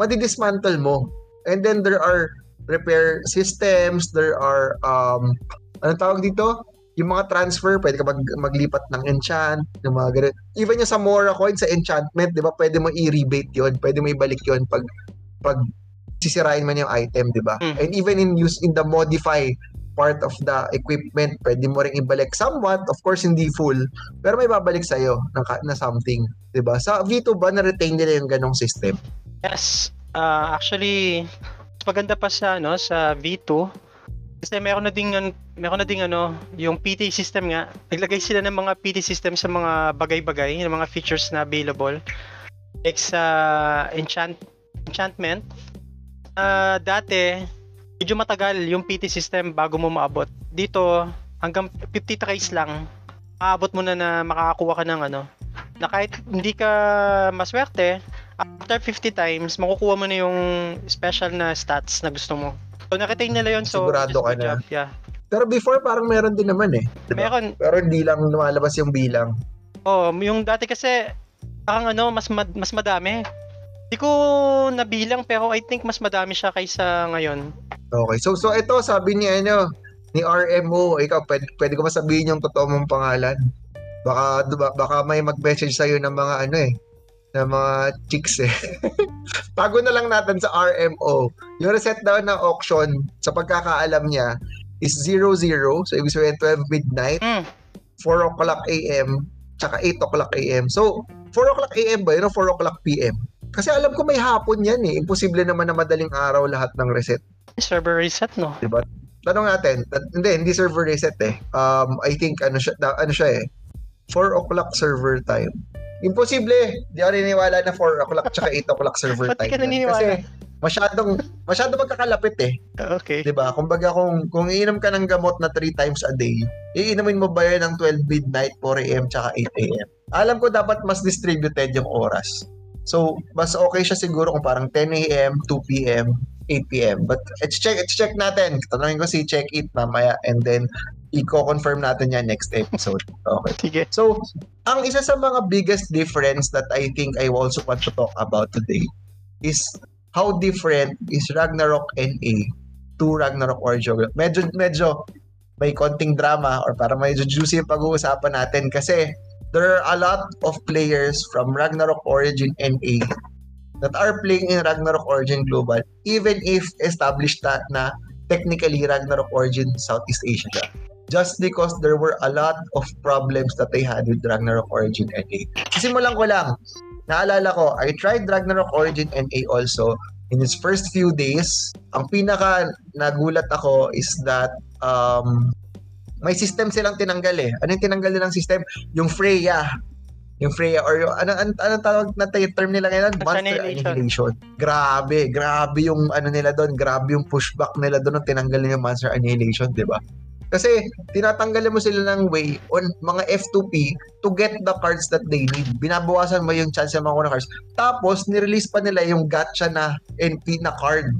[SPEAKER 1] madidismantle mo. And then there are repair systems, there are, um, anong tawag dito? Yung mga transfer, pwede ka mag, maglipat ng enchant, yung mga ganun. Even yung sa Mora coin, sa enchantment, di ba? Pwede mo i-rebate yon pwede mo ibalik yon pag, pag sisirain man yung item, di ba?
[SPEAKER 2] Mm.
[SPEAKER 1] And even in use in the modify part of the equipment, pwede mo ring ibalik somewhat, of course hindi full, pero may babalik sa iyo na, ka- na something, 'di ba? Sa V2 ba na retain nila yung ganong system?
[SPEAKER 2] Yes. Ah, actually maganda pa sa ano sa V2 kasi meron na ding meron na ding ano yung PT system nga. Naglagay sila ng mga PT system sa mga bagay-bagay, yung mga features na available. Like sa enchant enchantment ah dati medyo matagal yung PT system bago mo maabot. Dito hanggang 50 tries lang maabot mo na na makakakuha ka ng ano na kahit hindi ka maswerte after 50 times, makukuha mo na yung special na stats na gusto mo. So, nakitain nila yun. So,
[SPEAKER 1] Sigurado ka na.
[SPEAKER 2] job. Yeah.
[SPEAKER 1] Pero before, parang meron din naman eh. Diba?
[SPEAKER 2] Meron,
[SPEAKER 1] Pero hindi lang lumalabas yung bilang.
[SPEAKER 2] oh, yung dati kasi, parang ano, mas, mad- mas madami. Hindi ko nabilang pero I think mas madami siya kaysa ngayon.
[SPEAKER 1] Okay. So, so ito, sabi ni ano, ni RMO, ikaw, pwede, pwede ko masabihin yung totoo mong pangalan. Baka, diba, baka may mag-message sa'yo ng mga ano eh, ng mga chicks eh. [LAUGHS] Tago na lang natin sa RMO. Yung reset daw ng auction, sa pagkakaalam niya, is 00, so ibig sabihin 12 midnight,
[SPEAKER 2] Hmm.
[SPEAKER 1] 4 o'clock AM, tsaka 8 o'clock AM. So, 4 o'clock AM ba yun o 4 o'clock PM? Kasi alam ko may hapon yan eh. Imposible naman na madaling araw lahat ng reset.
[SPEAKER 2] Server reset, no?
[SPEAKER 1] Tanong natin, hindi, hindi server reset eh. Um, I think ano siya, ano siya eh, 4 o'clock server time. Imposible. Di ako naniniwala na 4 o'clock tsaka 8 o'clock server [LAUGHS]
[SPEAKER 2] Ba't
[SPEAKER 1] time.
[SPEAKER 2] ka
[SPEAKER 1] yan.
[SPEAKER 2] naniniwala?
[SPEAKER 1] Kasi masyadong, masyadong magkakalapit eh.
[SPEAKER 2] Okay.
[SPEAKER 1] 'di ba? Kumbaga kung kung iinom ka ng gamot na 3 times a day, iinumin mo ba 'yan ng 12 midnight, 4 AM tsaka 8 AM? Alam ko dapat mas distributed yung oras. So, mas okay siya siguro kung parang 10 AM, 2 PM, 8 PM. But let's check, let's check natin. Tanungin ko si Check It mamaya and then i-confirm natin yan next episode. Okay.
[SPEAKER 2] Sige.
[SPEAKER 1] So, ang isa sa mga biggest difference that I think I also want to talk about today is how different is Ragnarok NA to Ragnarok Origin. Medyo, medyo may konting drama or para medyo juicy yung pag-uusapan natin kasi there are a lot of players from Ragnarok Origin NA that are playing in Ragnarok Origin Global even if established na, na technically Ragnarok Origin Southeast Asia just because there were a lot of problems that they had with Ragnarok Origin NA. Simulan ko lang. Naalala ko, I tried Ragnarok Origin NA also in its first few days. Ang pinaka nagulat ako is that um, may system silang tinanggal eh. Ano yung tinanggal nilang system? Yung Freya. Yung Freya or yung, ano, ano, ano tawag na term nila ngayon?
[SPEAKER 2] Monster Annihilation.
[SPEAKER 1] Grabe, grabe yung ano nila doon, grabe yung pushback nila doon nung tinanggal nila yung Monster Annihilation, di ba? Kasi tinatanggalan mo sila ng way on mga F2P to get the cards that they need. Binabawasan mo yung chance ng mga cards. Tapos, nirelease pa nila yung gacha na NP na card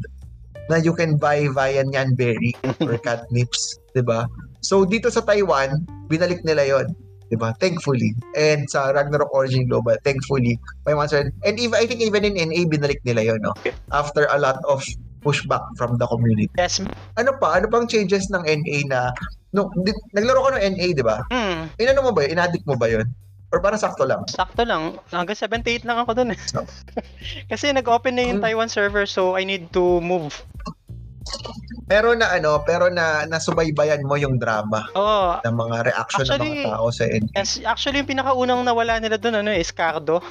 [SPEAKER 1] na you can buy via Nyan Berry or Catnips. 'di ba? So, dito sa Taiwan, binalik nila yon 'di ba? Thankfully. And sa Ragnarok Origin Global, thankfully, may monster. And even, I think even in NA, binalik nila yon no? After a lot of pushback from the community
[SPEAKER 2] Yes.
[SPEAKER 1] ano pa? Ano pang changes ng NA na no, di, naglaro ko ng NA, di ba?
[SPEAKER 2] Hmm.
[SPEAKER 1] Inano mo ba yun? Inaddict mo ba yun? Or parang sakto lang?
[SPEAKER 2] Sakto lang. Hanggang 78 lang ako dun eh.
[SPEAKER 1] So- [LAUGHS]
[SPEAKER 2] Kasi nag-open na yung
[SPEAKER 1] Hmm.
[SPEAKER 2] Taiwan server so I need to move.
[SPEAKER 1] Pero na ano, pero na nasubaybayan mo yung drama
[SPEAKER 2] Oh,
[SPEAKER 1] ng mga reaction ng
[SPEAKER 2] Actually,
[SPEAKER 1] mga tao sa NA.
[SPEAKER 2] yes, actually yung pinakaunang nawala nila dun ano is Cardo. [LAUGHS]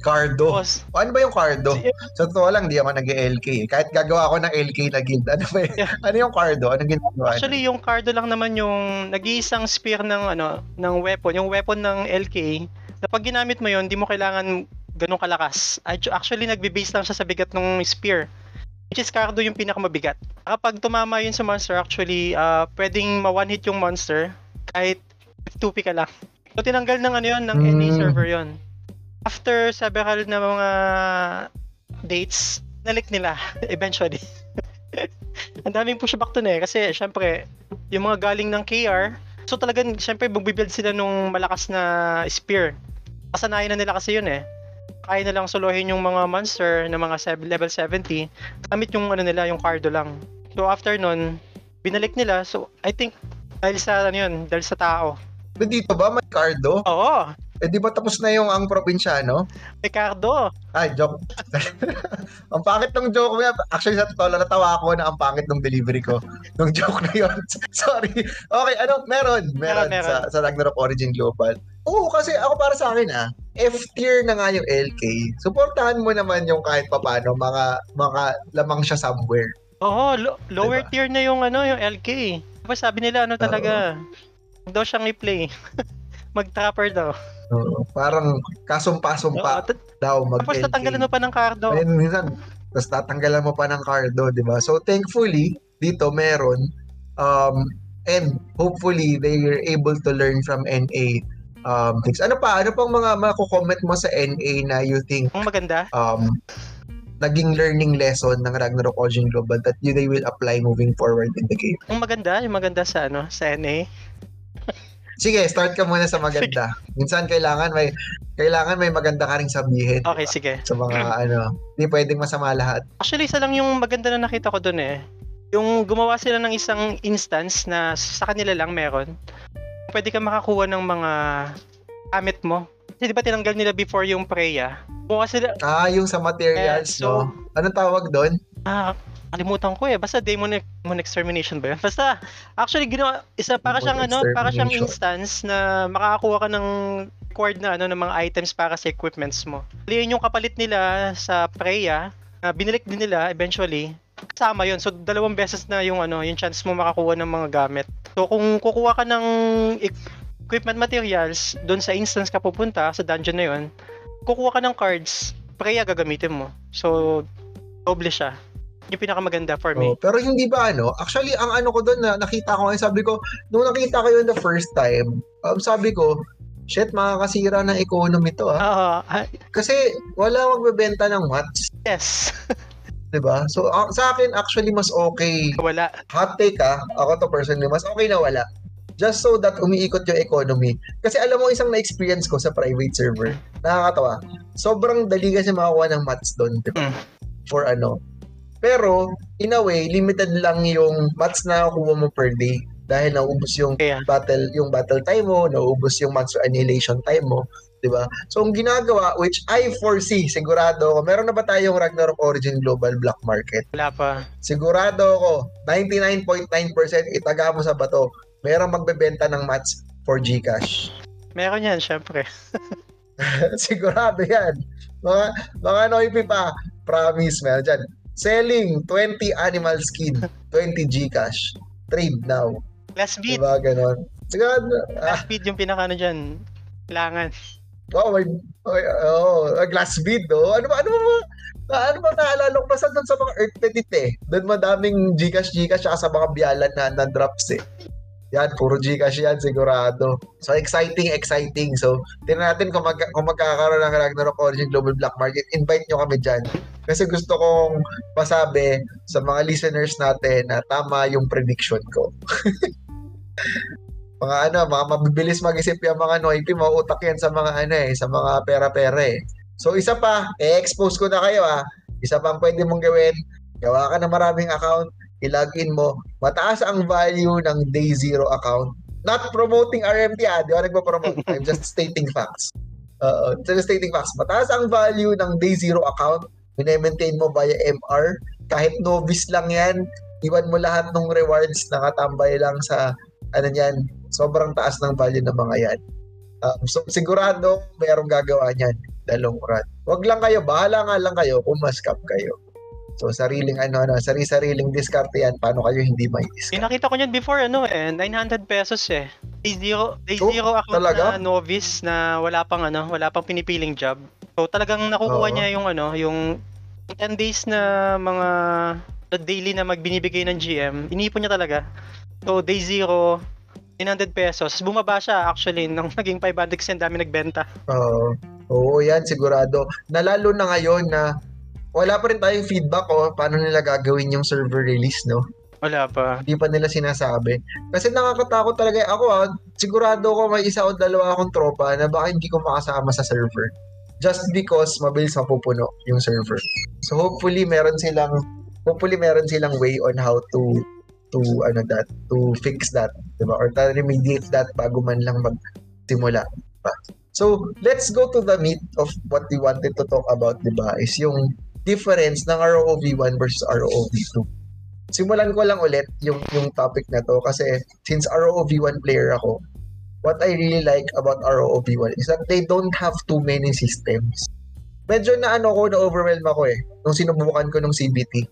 [SPEAKER 1] Cardo.
[SPEAKER 2] Tapos,
[SPEAKER 1] Ano ba yung Cardo?
[SPEAKER 2] Si-
[SPEAKER 1] Sa totoo lang, di ako nag-LK. eh. Kahit gagawa ako ng LK na guild. Ano ba?
[SPEAKER 2] Yeah.
[SPEAKER 1] Ano yung Cardo? Anong ginagawa?
[SPEAKER 2] actually yung Cardo lang naman yung nag-iisang spear ng ano ng weapon, yung weapon ng LK. Na pag ginamit mo yun, di mo kailangan ganun kalakas. Actu- Actually, nagbe-base lang siya sa bigat ng spear. Which is Cardo yung pinakamabigat. Kapag tumama yun sa monster, actually, ah, pwedeng ma-one hit yung monster kahit 2p ka lang. So, tinanggal ng ano yun, ng NA
[SPEAKER 1] Mm.
[SPEAKER 2] server yun. After several na mga dates, nalik nila [LAUGHS] eventually. [LAUGHS] Ang daming pushback dun eh. Kasi, syempre, yung mga galing ng KR, so talagang, syempre, magbibuild sila nung malakas na spear. Kasanayan na nila kasi yun eh. Kaya na lang solohin yung mga monster na mga level 70 gamit yung ano nila, yung cardo lang. So after nun, binalik nila. So I think dahil sa ano yun, dahil sa tao.
[SPEAKER 1] Dito ba may Cardo?
[SPEAKER 2] Oo,
[SPEAKER 1] Eh di ba tapos na yung ang probinsyano?
[SPEAKER 2] may cardo.
[SPEAKER 1] Ay, joke. [LAUGHS] ang pangit ng joke ko yan. Actually, sa totoo lang, natawa ako na ang pangit ng delivery ko. Nung joke na yun. [LAUGHS] Sorry. Okay, ano? Meron. Meron,
[SPEAKER 2] Meron, meron.
[SPEAKER 1] Sa, sa Ragnarok Origin Global. Oo, kasi ako para sa akin ah, F tier na nga yung LK. Suportahan mo naman yung kahit papano, mga, mga lamang siya somewhere.
[SPEAKER 2] Oo, lo- lower
[SPEAKER 1] Diba?
[SPEAKER 2] tier na yung ano, yung LK. Tapos sabi nila ano talaga, huwag daw siyang i-play. [LAUGHS] Mag-trapper daw.
[SPEAKER 1] Parang kasumpa-sumpa
[SPEAKER 2] t-
[SPEAKER 1] daw mag
[SPEAKER 2] tapos tatanggalan mo pa ng cardo.
[SPEAKER 1] Ayun, minsan, tapos tatanggalan mo pa ng cardo, di ba? So, thankfully, dito meron, um, and hopefully, they are able to learn from NA um, things. Ano pa? Ano pang mga mako-comment mo sa NA na you think
[SPEAKER 2] Ang maganda,
[SPEAKER 1] um, naging learning lesson ng Ragnarok Origin Global that you, they will apply moving forward in the game?
[SPEAKER 2] ang maganda, yung maganda sa ano, sa NA.
[SPEAKER 1] Sige, start ka muna sa maganda. Minsan kailangan may kailangan may maganda ka ring sabihin
[SPEAKER 2] Okay, sige.
[SPEAKER 1] sa mga [CLEARS THROAT] ano, hindi pwedeng masama lahat.
[SPEAKER 2] Actually, isa lang yung maganda na nakita ko doon eh. Yung gumawa sila ng isang instance na sa kanila lang meron. Pwede ka makakuha ng mga gamit mo. Kasi di ba tinanggal nila before yung Preya? Gumawa sila,
[SPEAKER 1] Ah, yung sa materials,
[SPEAKER 2] Eh, so-
[SPEAKER 1] no? Anong tawag doon?
[SPEAKER 2] ah, kalimutan ko eh. Basta Demon, Demon Extermination ba yun? [LAUGHS] Basta, actually, ginawa, isa, para siyang ano, para siyang instance na makakakuha ka ng required na ano ng mga items para sa equipments mo. Yun yung kapalit nila sa Preya, na binilik din nila eventually. Kasama yun. So, dalawang beses na yung ano, yung chance mo makakuha ng mga gamit. So, kung kukuha ka ng eq- equipment materials doon sa instance ka pupunta, sa dungeon na yun, kukuha ka ng cards, Preya gagamitin mo. So, doble siya. Yung pinakamaganda for me.
[SPEAKER 1] Oh, pero hindi ba ano? Actually, ang ano ko doon na nakita ko sabi ko, nung nakita ko yun the first time, um, sabi ko, shit, makakasira ng economy to ah.
[SPEAKER 2] Oo. ah,
[SPEAKER 1] Kasi wala magbebenta ng mats,
[SPEAKER 2] yes. [LAUGHS]
[SPEAKER 1] 'di ba? So ang- sa akin actually mas okay.
[SPEAKER 2] Wala.
[SPEAKER 1] Hot take ah, ako to personally, mas okay na wala. Just so that umiikot yung economy. Kasi alam mo isang na-experience ko sa private server. Nakakatawa. Sobrang dali kasi makakuha ng mats doon, 'di ba?
[SPEAKER 2] Mm.
[SPEAKER 1] For ano. Pero in a way, limited lang yung mats na nakukuha mo per day dahil naubos yung
[SPEAKER 2] Kaya,
[SPEAKER 1] battle yung battle time mo, naubos yung monster annihilation time mo, 'di ba? So ang ginagawa which I foresee, sigurado ako, meron na ba tayong Ragnarok Origin Global Black Market?
[SPEAKER 2] wala pa.
[SPEAKER 1] Sigurado ako, 99.9% itaga mo sa bato. Merong magbebenta ng mats for GCash.
[SPEAKER 2] Meron yan, syempre. [LAUGHS]
[SPEAKER 1] sigurado 'yan. Mga mga noipi pa, promise meron dyan. Selling 20 animal skin, 20 GCash. Trade now.
[SPEAKER 2] Last beat.
[SPEAKER 1] Diba ganon? Sigurado, ah,
[SPEAKER 2] Last beat yung pinaka ano dyan. Kailangan.
[SPEAKER 1] Oh, may, may oh, a glass bead, no? Ano ba, ano ba, ano ba naalala ko basta doon sa mga Earth Petit eh. Doon madaming Gcash, Gcash, saka sa mga biyalan na, na drops eh. Yan, puro Gcash yan, sigurado. So, exciting, exciting. So, tingnan natin kung, mag, kung magkakaroon ng Ragnarok Origin Global Black Market. Invite nyo kami dyan. Kasi gusto kong masabi sa mga listeners natin na tama yung prediction ko. [LAUGHS] mga ano, mga mabibilis mag-isip yung mga noipi, mauutak yan sa mga ano eh, sa mga pera-pera eh. So isa pa, i-expose ko na kayo ah. Isa pa pwede mong gawin, gawa ka ng maraming account, ilagin mo, mataas ang value ng day zero account. Not promoting RMT ah, di ba nagpo-promote? [LAUGHS] I'm just stating facts. Uh, just stating facts. Mataas ang value ng day zero account, maintain mo via MR, kahit novice lang yan, iwan mo lahat ng rewards nakatambay lang sa ano yan, sobrang taas ng value ng mga yan. Um, so, sigurado mayroong gagawa niyan the long run. Wag lang kayo, bahala nga lang kayo kung mascap kayo. So, sariling ano, ano, sari-sariling diskarte yan, paano kayo hindi may
[SPEAKER 2] Yung
[SPEAKER 1] discard.
[SPEAKER 2] nakita ko niyan before, ano eh, 900 pesos eh. Day zero, day
[SPEAKER 1] Oh,
[SPEAKER 2] zero account
[SPEAKER 1] talaga?
[SPEAKER 2] na novice na wala pang ano, wala pang pinipiling job. So talagang nakukuha
[SPEAKER 1] Oo.
[SPEAKER 2] niya yung ano, yung 10 days na mga the daily na magbinibigay ng GM, inipon niya talaga. So day zero, 900 pesos. Bumaba siya actually nung [LAUGHS] naging 500 kasi dami nagbenta.
[SPEAKER 1] Oo. oo, yan, sigurado. Nalalo na ngayon na wala pa rin tayong feedback o paano nila gagawin yung server release, no?
[SPEAKER 2] Wala pa.
[SPEAKER 1] Hindi pa nila sinasabi. Kasi nakakatakot talaga. Ako ah, sigurado ko may isa o dalawa akong tropa na baka hindi ko makasama sa server. Just because mabilis mapupuno yung server. So hopefully meron silang hopefully meron silang way on how to to ano that to fix that, 'di ba? Or to remediate that bago man lang magsimula. Diba? So, let's go to the meat of what we wanted to talk about, 'di ba? Is yung difference ng ROV1 versus ROV2 simulan ko lang ulit yung yung topic na to kasi since ROV1 player ako, what I really like about ROV1 is that they don't have too many systems. Medyo na ano ko, na-overwhelm ako eh, nung sinubukan ko nung CBT,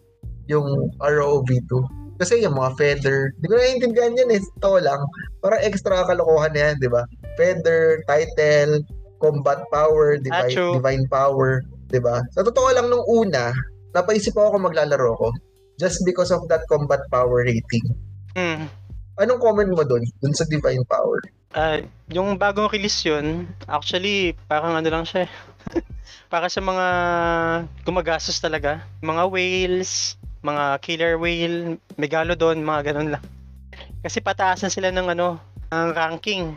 [SPEAKER 1] yung ROV2. Kasi yung mga feather, di ko naiintindihan yan eh, ito lang. Parang extra kalokohan na yan, di ba? Feather, title, combat power, divine,
[SPEAKER 2] Acho.
[SPEAKER 1] divine power, di ba? Sa totoo lang nung una, napaisip ako kung maglalaro ko just because of that combat power rating.
[SPEAKER 2] Hmm.
[SPEAKER 1] Anong comment mo doon? Doon sa divine power?
[SPEAKER 2] Ah, yung bagong release yun, actually, parang ano lang siya. eh. [LAUGHS] Para sa mga gumagastos talaga. Mga whales, mga killer whale, megalodon, mga ganun lang. Kasi pataasan sila ng ano, ang ranking.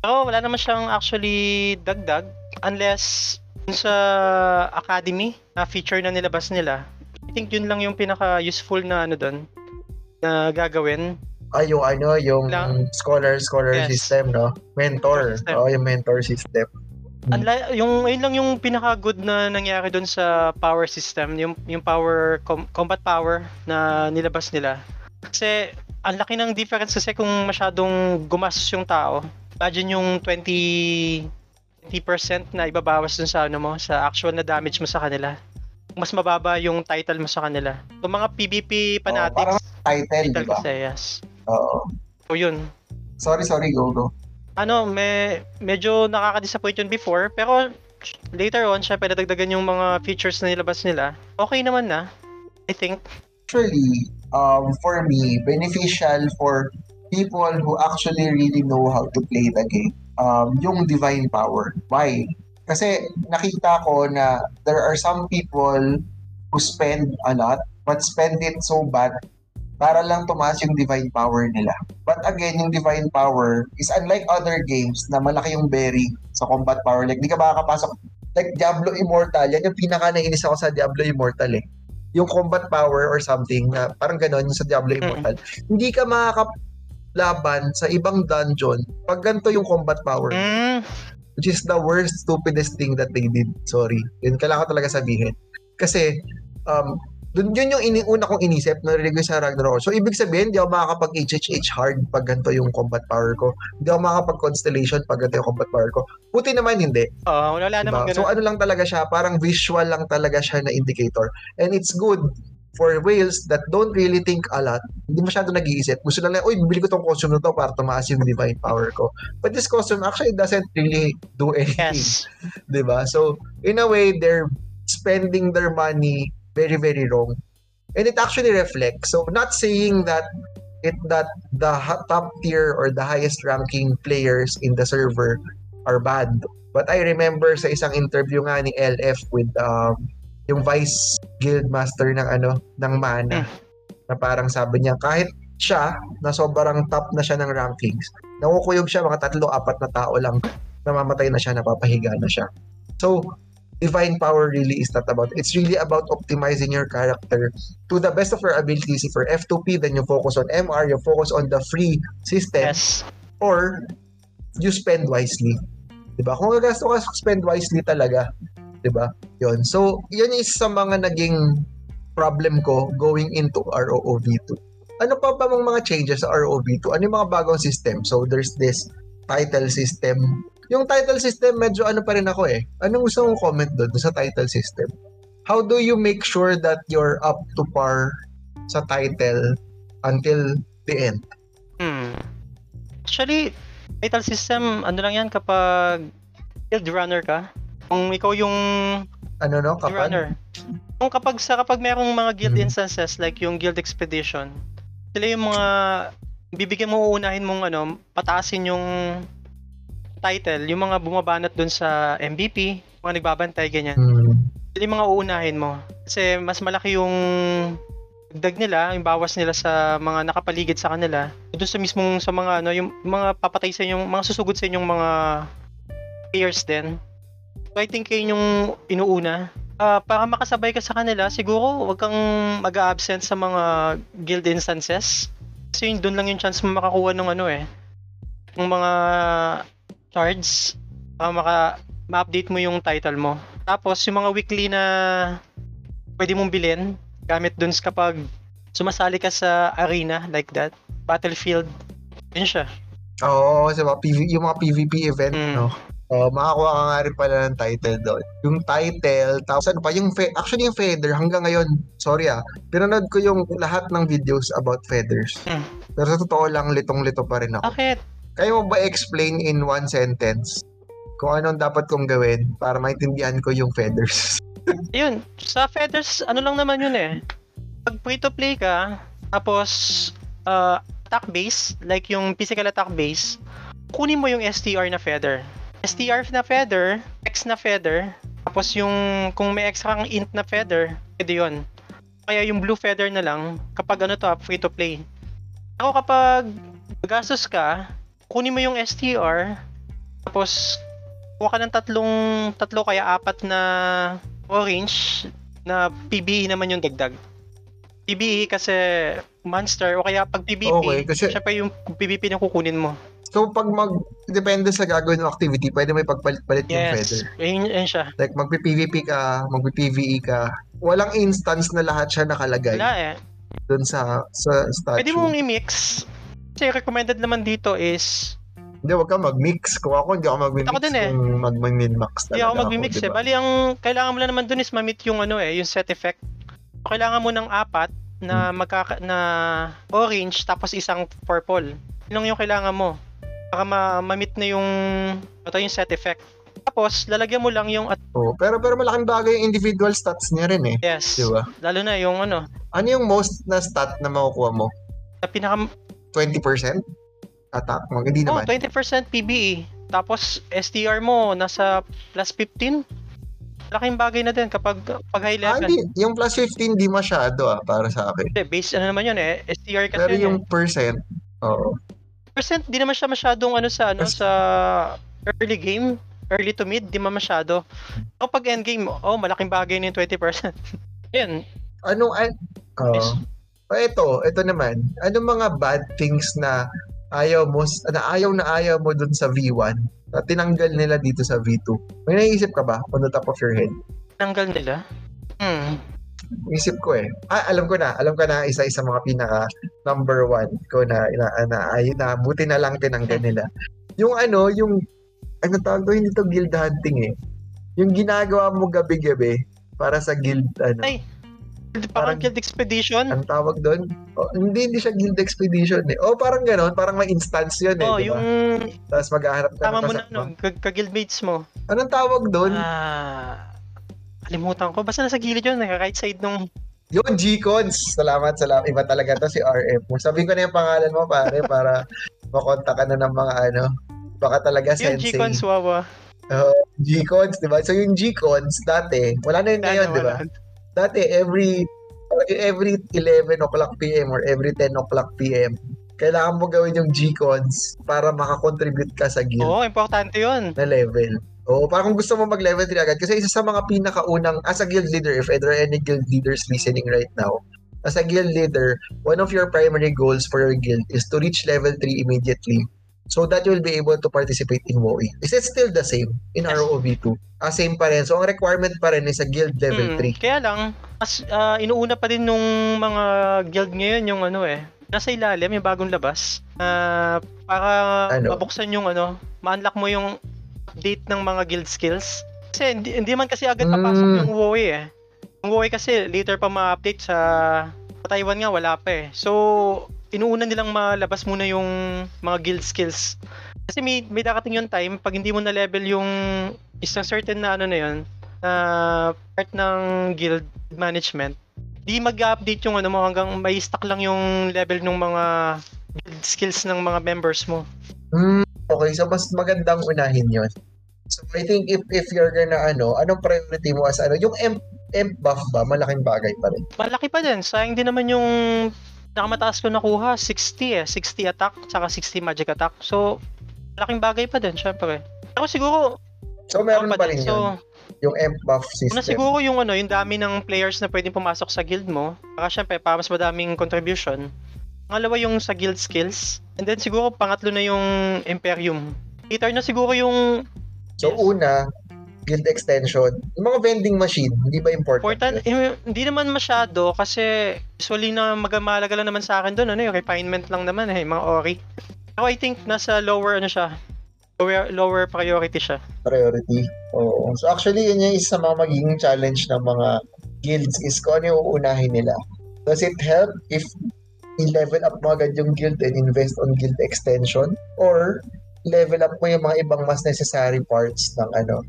[SPEAKER 2] Pero wala naman siyang actually dagdag unless sa academy na feature na nilabas nila. I think yun lang yung pinaka useful na ano doon na gagawin.
[SPEAKER 1] Ay, yung ano, yung
[SPEAKER 2] Lang.
[SPEAKER 1] scholar scholar
[SPEAKER 2] Yes.
[SPEAKER 1] system, no? Mentor.
[SPEAKER 2] System.
[SPEAKER 1] Oo, yung mentor system.
[SPEAKER 2] Unlike, yung ayun lang yung pinaka good na nangyari doon sa power system, yung yung power com- combat power na nilabas nila. Kasi ang laki ng difference kasi kung masyadong gumastos yung tao. Imagine yung 20 20% na ibabawas dun sa ano mo, sa actual na damage mo sa kanila. Mas mababa yung title mo sa kanila. Yung mga PvP
[SPEAKER 1] parang
[SPEAKER 2] fanatics,
[SPEAKER 1] Title, di
[SPEAKER 2] title
[SPEAKER 1] ba?
[SPEAKER 2] kasi, yes.
[SPEAKER 1] Oo.
[SPEAKER 2] So yun,
[SPEAKER 1] Sorry, sorry, go, go.
[SPEAKER 2] ano, me, medyo nakaka-disappoint yun before, pero later on, syempre nadagdagan yung mga features na nilabas nila. Okay naman na, I think.
[SPEAKER 1] Actually, um, for me, beneficial for people who actually really know how to play the game. Um, yung divine power. Why? Kasi nakita ko na there are some people who spend a lot but spend it so bad para lang tumaas yung divine power nila. But again, yung divine power is unlike other games na malaki yung berry sa combat power. Like, di ka makakapasok. Like, Diablo Immortal, yan yung pinaka nainis ako sa Diablo Immortal eh. Yung combat power or something na parang ganon yung sa Diablo Immortal. Hindi ka makakalaban sa ibang dungeon pag ganito yung combat power.
[SPEAKER 2] Mm,
[SPEAKER 1] Which is the worst, stupidest thing that they did. Sorry. Yun, kailangan ko talaga sabihin. Kasi, um, dun, yun yung ini, una kong inisip na narinig ko sa Ragnarok. So, ibig sabihin, di ako makakapag-HHH hard pag ganito yung combat power ko. Hindi ako makakapag-constellation pag ganito yung combat power ko. Puti naman hindi.
[SPEAKER 2] oh, wala
[SPEAKER 1] Diba?
[SPEAKER 2] naman
[SPEAKER 1] So,
[SPEAKER 2] ganun.
[SPEAKER 1] ano lang talaga siya, parang visual lang talaga siya na indicator. And it's good for whales that don't really think a lot. Hindi masyado nag-iisip. Gusto lang lang, uy, bibili ko tong costume na to para tumaas yung divine power ko. But this costume actually doesn't really do anything.
[SPEAKER 2] Yes. [LAUGHS]
[SPEAKER 1] ba? So, in a way, they're spending their money very, very wrong. And it actually reflects. So, not saying that it that the top tier or the highest ranking players in the server are bad. But I remember sa isang interview nga ni LF with um, yung vice guild master ng ano ng mana na parang sabi niya kahit siya na sobrang top na siya ng rankings nakukuyog siya mga tatlo apat na tao lang namamatay na siya napapahiga na siya so divine power really is not about it's really about optimizing your character to the best of your abilities if you're F2P then you focus on MR you focus on the free system
[SPEAKER 2] Yes.
[SPEAKER 1] or you spend wisely. 'Di ba? Kung gagasto ka, spend wisely talaga. 'Di ba? 'Yon. So, 'yun is sa mga naging problem ko going into ROV2. Ano pa ba mga changes sa ROV2? Ano yung mga bagong system? So, there's this title system. Yung title system, medyo ano pa rin ako eh. Anong gusto mong comment doon sa title system? How do you make sure that you're up to par sa title until the end?
[SPEAKER 2] Hmm. Actually, title system, ano lang yan kapag guild runner ka. Kung ikaw yung
[SPEAKER 1] Ano no? Kapag?
[SPEAKER 2] runner. Kung kapag sa kapag merong mga guild
[SPEAKER 1] Mhm.
[SPEAKER 2] instances like yung guild expedition, sila yung mga bibigyan mo uunahin mong ano, pataasin yung title, yung mga bumabanat dun sa MVP, mga nagbabantay ganyan.
[SPEAKER 1] Hmm.
[SPEAKER 2] Sila yung mga uunahin mo. Kasi mas malaki yung dagdag nila, yung bawas nila sa mga nakapaligid sa kanila. Doon sa mismong sa mga ano, yung mga papatay sa inyong, mga susugod sa inyong mga players din. Think yun yung inuuna. Ah, para makasabay ka sa kanila, siguro wag kang mag-absent sa mga guild instances. Kasi yun, doon lang yung chance mo makakuha ng ano eh. Ng mga cards. Para maka, ma-update mo yung title mo. Tapos, yung mga weekly na pwede mong bilhin, gamit dun sa kapag sumasali ka sa arena like that, battlefield, yun siya.
[SPEAKER 1] Oo, kasi mga PV, yung mga PvP event,
[SPEAKER 2] Mm.
[SPEAKER 1] no? Oh, makakuha ka nga rin pala ng title doon. Yung title, tapos ano pa, yung fe- actually yung feather, hanggang ngayon, sorry ah, pinanood ko yung lahat ng videos about feathers.
[SPEAKER 2] Mm.
[SPEAKER 1] Pero sa totoo lang, litong-lito pa rin ako.
[SPEAKER 2] Bakit?
[SPEAKER 1] Kaya mo ba explain in one sentence kung anong dapat kong gawin para maintindihan ko yung feathers? [LAUGHS]
[SPEAKER 2] Yun, sa feathers, ano lang naman yun eh. Pag free to play ka, tapos uh, attack base, like yung physical attack base, kunin mo yung STR na feather. STR na feather, X na feather, tapos yung kung may extra kang int na feather, pwede yun. Kaya yung blue feather na lang, kapag ano to, free to play. Ako kapag gastos ka, kunin mo yung STR, tapos kuha ka ng tatlong, tatlo kaya apat na orange na PBE naman yung dagdag. PBE kasi monster o kaya pag PvP,
[SPEAKER 1] Okay, kasi-
[SPEAKER 2] syempre yung PvP na kukunin mo.
[SPEAKER 1] So, pag mag, depende sa gagawin ng activity, pwede may pagpalit-palit yung feather.
[SPEAKER 2] Yes, yun, yun siya.
[SPEAKER 1] Like, magpi-PvP ka, magpi-PvE ka. Walang instance na lahat siya nakalagay
[SPEAKER 2] Wala eh.
[SPEAKER 1] dun sa sa statue.
[SPEAKER 2] Pwede mong i-mix. Kasi recommended naman dito is
[SPEAKER 1] Hindi, wag ka mag-mix. Kung ako, hindi ako mag-mix.
[SPEAKER 2] Ako din eh.
[SPEAKER 1] Kung mag-min-max talaga
[SPEAKER 2] Hindi ako mag-mix
[SPEAKER 1] diba?
[SPEAKER 2] eh. Bali, ang kailangan mo lang naman dun is ma-meet yung ano eh, yung set effect. Kailangan mo ng apat na
[SPEAKER 1] Hmm.
[SPEAKER 2] magkaka na orange tapos isang purple. Yun lang yung kailangan mo. Para ma- ma-meet na yung ito yung set effect. Tapos lalagyan mo lang yung at
[SPEAKER 1] Oo, pero pero malaking bagay yung individual stats niya rin eh.
[SPEAKER 2] yes.
[SPEAKER 1] Di ba?
[SPEAKER 2] Lalo na yung ano,
[SPEAKER 1] Ano yung most na stat na makukuha mo?
[SPEAKER 2] na pinaka
[SPEAKER 1] 20%? Attack mo? Hindi
[SPEAKER 2] oh,
[SPEAKER 1] naman.
[SPEAKER 2] 20% PBE. Tapos STR mo nasa plus 15. Laking bagay na din kapag pag high
[SPEAKER 1] Ah,
[SPEAKER 2] level.
[SPEAKER 1] hindi. Yung plus 15, di masyado ah, para sa akin.
[SPEAKER 2] Hindi, base ano naman yun eh. STR kasi
[SPEAKER 1] Pero
[SPEAKER 2] yun
[SPEAKER 1] yung
[SPEAKER 2] eh.
[SPEAKER 1] percent, oo.
[SPEAKER 2] Percent di naman siya masyadong ano sa ano sa early game, early to mid, di man masyado. O pag end game, oh, malaking bagay na yung 20%. Yan.
[SPEAKER 1] Anong, an.
[SPEAKER 2] Yes.
[SPEAKER 1] Oh, ito, ito naman. Anong mga bad things na ayaw mo, na ayaw na ayaw mo dun sa V1 na tinanggal nila dito sa V2? May naisip ka ba on the top of your head?
[SPEAKER 2] Tanggal nila. Hmm.
[SPEAKER 1] Isip ko eh. Ah, alam ko na. Alam ko na isa isa mga pinaka number one ko na na, na, ay, na buti na lang tinanggal nila. Yung ano, yung ano tawag doon dito guild hunting eh. Yung ginagawa mo gabi-gabi para sa guild ano.
[SPEAKER 2] Ay, Parang
[SPEAKER 1] Parang-
[SPEAKER 2] Guild Expedition.
[SPEAKER 1] Ang tawag doon? Oh, hindi hindi siya guild expedition eh. Oh, parang ganoon, parang may instance 'yun eh,
[SPEAKER 2] Oh,
[SPEAKER 1] di ba?
[SPEAKER 2] yung
[SPEAKER 1] Tapos maghahanap ka
[SPEAKER 2] tama
[SPEAKER 1] ng
[SPEAKER 2] mo na
[SPEAKER 1] kasama.
[SPEAKER 2] ano, ka- ka-guildmates mo.
[SPEAKER 1] Anong tawag doon?
[SPEAKER 2] Ah, kalimutan ko. Basta nasa gilid yun, naka right side nung
[SPEAKER 1] Yung G-Cons. Salamat, salamat. Iba talaga to si RM. Sabihin ko na yung pangalan mo, pare, para makonta ka na ng mga ano. Baka talaga
[SPEAKER 2] yung
[SPEAKER 1] sensei.
[SPEAKER 2] G-Con Wawa.
[SPEAKER 1] G-Cons, di ba? So yung G-Cons, dati, wala na yun ngayon, di ba? Dati, every every 11 o'clock PM or every 10 o'clock PM, kailangan mo gawin yung G-Cons para makakontribute ka sa guild
[SPEAKER 2] Oo, importante yun.
[SPEAKER 1] na level. Oo, para kung gusto mo mag-level 3 agad. Kasi isa sa mga pinakaunang, as a guild leader, if there are any guild leaders listening right now, as a guild leader, one of your primary goals for your guild is to reach level 3 immediately so that you will be able to participate in WoE. Is it still the same in
[SPEAKER 2] Yes.
[SPEAKER 1] ROV2? Ah, same pa rin. So, ang requirement pa rin is a guild level
[SPEAKER 2] Hmm,
[SPEAKER 1] 3.
[SPEAKER 2] Kaya lang, mas ah, inuuna pa din nung mga guild ngayon yung ano eh. Nasa ilalim, yung bagong labas. Ah, para
[SPEAKER 1] Ano?
[SPEAKER 2] mabuksan yung ano, ma-unlock mo yung update ng mga guild skills. Kasi hindi, hindi man kasi agad papasok
[SPEAKER 1] Mm.
[SPEAKER 2] yung WoE eh. Yung WoE kasi later pa ma-update sa, sa Taiwan nga wala pa eh. So, inuuna nilang malabas muna yung mga guild skills. Kasi may, may darating yung time, pag hindi mo na level yung isang certain na ano na yun, na part ng guild management, di mag-update yung ano mo hanggang may stock lang yung level ng mga guild skills ng mga members mo.
[SPEAKER 1] Hmm, okay, so mas magandang unahin yon. So I think if if you're gonna ano, anong priority mo as ano, yung M M buff ba, malaking bagay pa rin.
[SPEAKER 2] Malaki pa din. Sayang din naman yung nakamataas ko nakuha, 60 eh. 60 attack, saka 60 magic attack. So, malaking bagay pa din, syempre. Pero siguro,
[SPEAKER 1] So meron
[SPEAKER 2] ano
[SPEAKER 1] pa rin yun,
[SPEAKER 2] So,
[SPEAKER 1] yung M buff
[SPEAKER 2] una
[SPEAKER 1] system.
[SPEAKER 2] siguro yung ano, yung dami ng players na pwedeng pumasok sa guild mo. Para syempre, para mas madaming contribution. Pangalawa yung sa guild skills. And then siguro pangatlo na yung Imperium. Later na siguro yung
[SPEAKER 1] So
[SPEAKER 2] Yes.
[SPEAKER 1] una, guild extension. Yung mga vending machine, hindi ba important?
[SPEAKER 2] Important,
[SPEAKER 1] yun?
[SPEAKER 2] eh, hindi naman masyado kasi usually na magmalaga lang naman sa akin doon, ano yung refinement lang naman eh, mga ori. Ako I think nasa lower ano siya, lower, lower priority siya.
[SPEAKER 1] Priority. Oo. So actually, yun yung isa sa mga magiging challenge ng mga guilds is kung ano yung uunahin nila. Does it help if i-level up mo agad yung guild and invest on guild extension? Or level up mo yung mga ibang mas necessary parts ng ano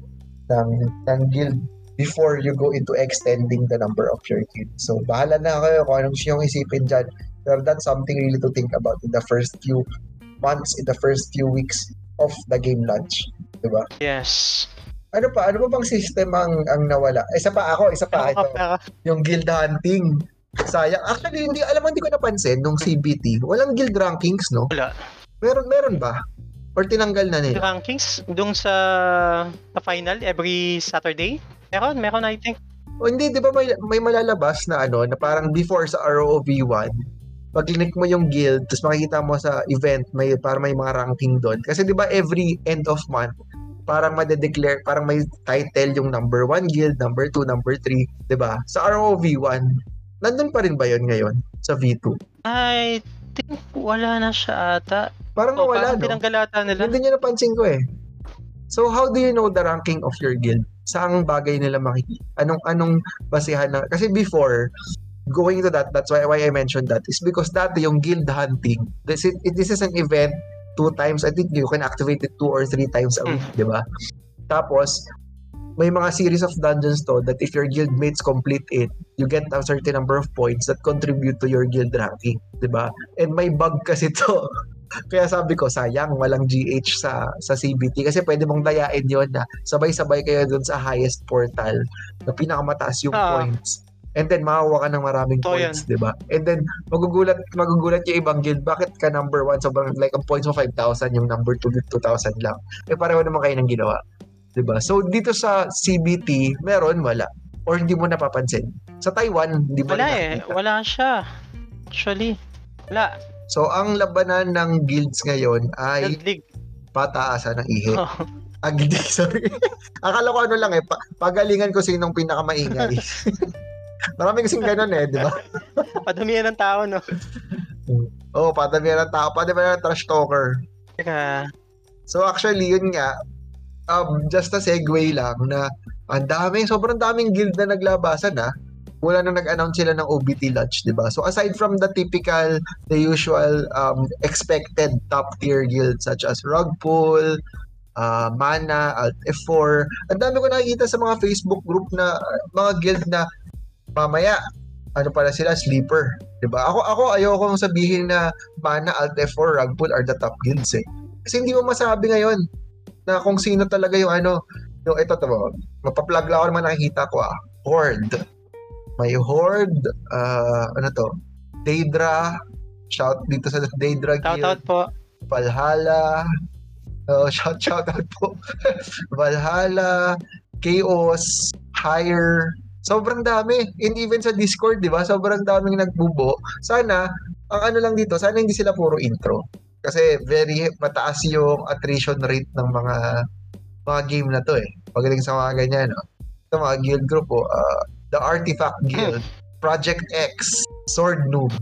[SPEAKER 1] ng ng guild before you go into extending the number of your guild. So, bahala na kayo kung anong yung isipin dyan. Pero that's something really to think about in the first few months, in the first few weeks of the game launch, 'di ba?
[SPEAKER 2] Yes.
[SPEAKER 1] Ano pa? Ano pa bang system ang ang nawala? Isa pa ako, isa pa ito. Yung guild hunting. Sayang. Actually, hindi alam hindi ko napansin nung CBT. Walang guild rankings, no?
[SPEAKER 2] Wala.
[SPEAKER 1] Meron meron ba? Or tinanggal na nila?
[SPEAKER 2] Rankings dung sa sa final every Saturday? Meron, meron I think.
[SPEAKER 1] O hindi, di ba may, may malalabas na ano, na parang before sa ROV1, pag-click mo yung guild, tapos makikita mo sa event, may, para may mga ranking doon. Kasi di ba every end of month, parang madedeclare, parang may title yung number 1 guild, number 2, number 3, di ba? Sa ROV1, nandun pa rin ba yon ngayon sa V2?
[SPEAKER 2] I think wala na siya ata.
[SPEAKER 1] Parang
[SPEAKER 2] oh,
[SPEAKER 1] wala,
[SPEAKER 2] parang
[SPEAKER 1] no?
[SPEAKER 2] tinanggal nila.
[SPEAKER 1] Hindi nyo napansin ko eh. So how do you know the ranking of your guild? Saang bagay nila makikita? Anong anong basehan na? Kasi before, going to that that's why why I mentioned that is because dati yung guild hunting this is, this is an event two times I think you can activate it two or three times a week, di ba? Tapos may mga series of dungeons to that if your guild mates complete it, you get a certain number of points that contribute to your guild ranking, di ba? And may bug [LAUGHS] kasi to. Kaya sabi ko, sayang, walang GH sa sa CBT kasi pwede mong dayain yon na sabay-sabay kayo dun sa highest portal na pinakamataas yung
[SPEAKER 2] Ah.
[SPEAKER 1] points. And then makakuha ka ng maraming
[SPEAKER 2] Totoo
[SPEAKER 1] points, di ba? And then magugulat magugulat yung ibang guild, bakit ka number one sobrang like ang points mo 5,000, yung number 2 2,000 lang. Eh pareho naman kayo ng ginawa. Di ba? So dito sa CBT, meron wala or hindi mo napapansin. Sa Taiwan, hindi mo
[SPEAKER 2] Wala eh. Wala siya. Actually. Wala.
[SPEAKER 1] So ang labanan ng guilds ngayon ay pataasan ng ihe.
[SPEAKER 2] Oh.
[SPEAKER 1] Agdi, [LAUGHS] sorry. Akala ko ano lang eh, pa- pagalingan ko sinong pinakamaingay. [LAUGHS] Marami kasing ganun eh, di ba? [LAUGHS]
[SPEAKER 2] Padamihan ng tao, no? [LAUGHS]
[SPEAKER 1] Oo, oh, padamihan ng tao, padamihan ng trash talker.
[SPEAKER 2] Teka.
[SPEAKER 1] So actually, yun nga, um, just a segue lang na ang dami, sobrang daming guild na naglabasan na wala na nag-announce sila ng OBT launch, di ba? So aside from the typical, the usual um, expected top tier guilds such as Rugpull, uh, Mana, Alt F4, ang dami ko nakikita sa mga Facebook group na uh, mga guild na mamaya ano pala sila sleeper, 'di ba? Ako ako ayoko sabihin na Mana, Alt F4, Rugpull are the top guilds eh. Kasi hindi mo masabi ngayon na kung sino talaga yung ano, yung ito to, mapaplug lang ako naman nakikita ko ah. Horde. May Horde, ah, ano to, Daedra, shout dito sa Daedra
[SPEAKER 2] Shout
[SPEAKER 1] Guild,
[SPEAKER 2] out po.
[SPEAKER 1] Valhalla, oh, shout, shout out po, [LAUGHS] Valhalla, Chaos, Higher, sobrang dami. And even sa Discord, di ba? Sobrang daming nagbubo. Sana, ang ano lang dito, sana hindi sila puro intro. Kasi very mataas yung attrition rate ng mga mga game na to eh. Pagaling sa mga ganyan, no? Ito mga guild group po, ah, The Artifact Guild, [LAUGHS] Project X, Sword Noob,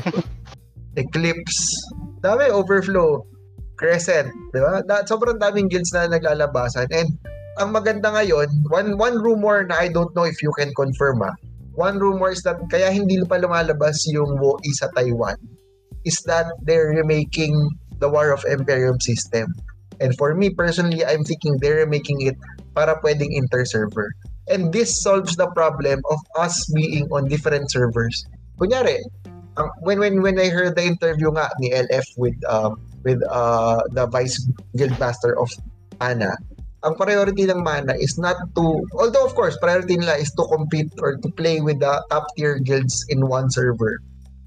[SPEAKER 1] [LAUGHS] Eclipse, dami, Overflow, Crescent, di ba? Da, sobrang daming guilds na naglalabasan. And ang maganda ngayon, one one rumor na I don't know if you can confirm ah, one rumor is that kaya hindi pa lumalabas yung WoE sa Taiwan is that they're remaking the War of Imperium system. And for me personally, I'm thinking they're remaking it para pwedeng inter-server. And this solves the problem of us being on different servers. Kunyari, ang, when when when I heard the interview nga ni LF with um with uh the vice guildmaster of Mana, ang priority ng Mana is not to although of course priority nila is to compete or to play with the top tier guilds in one server.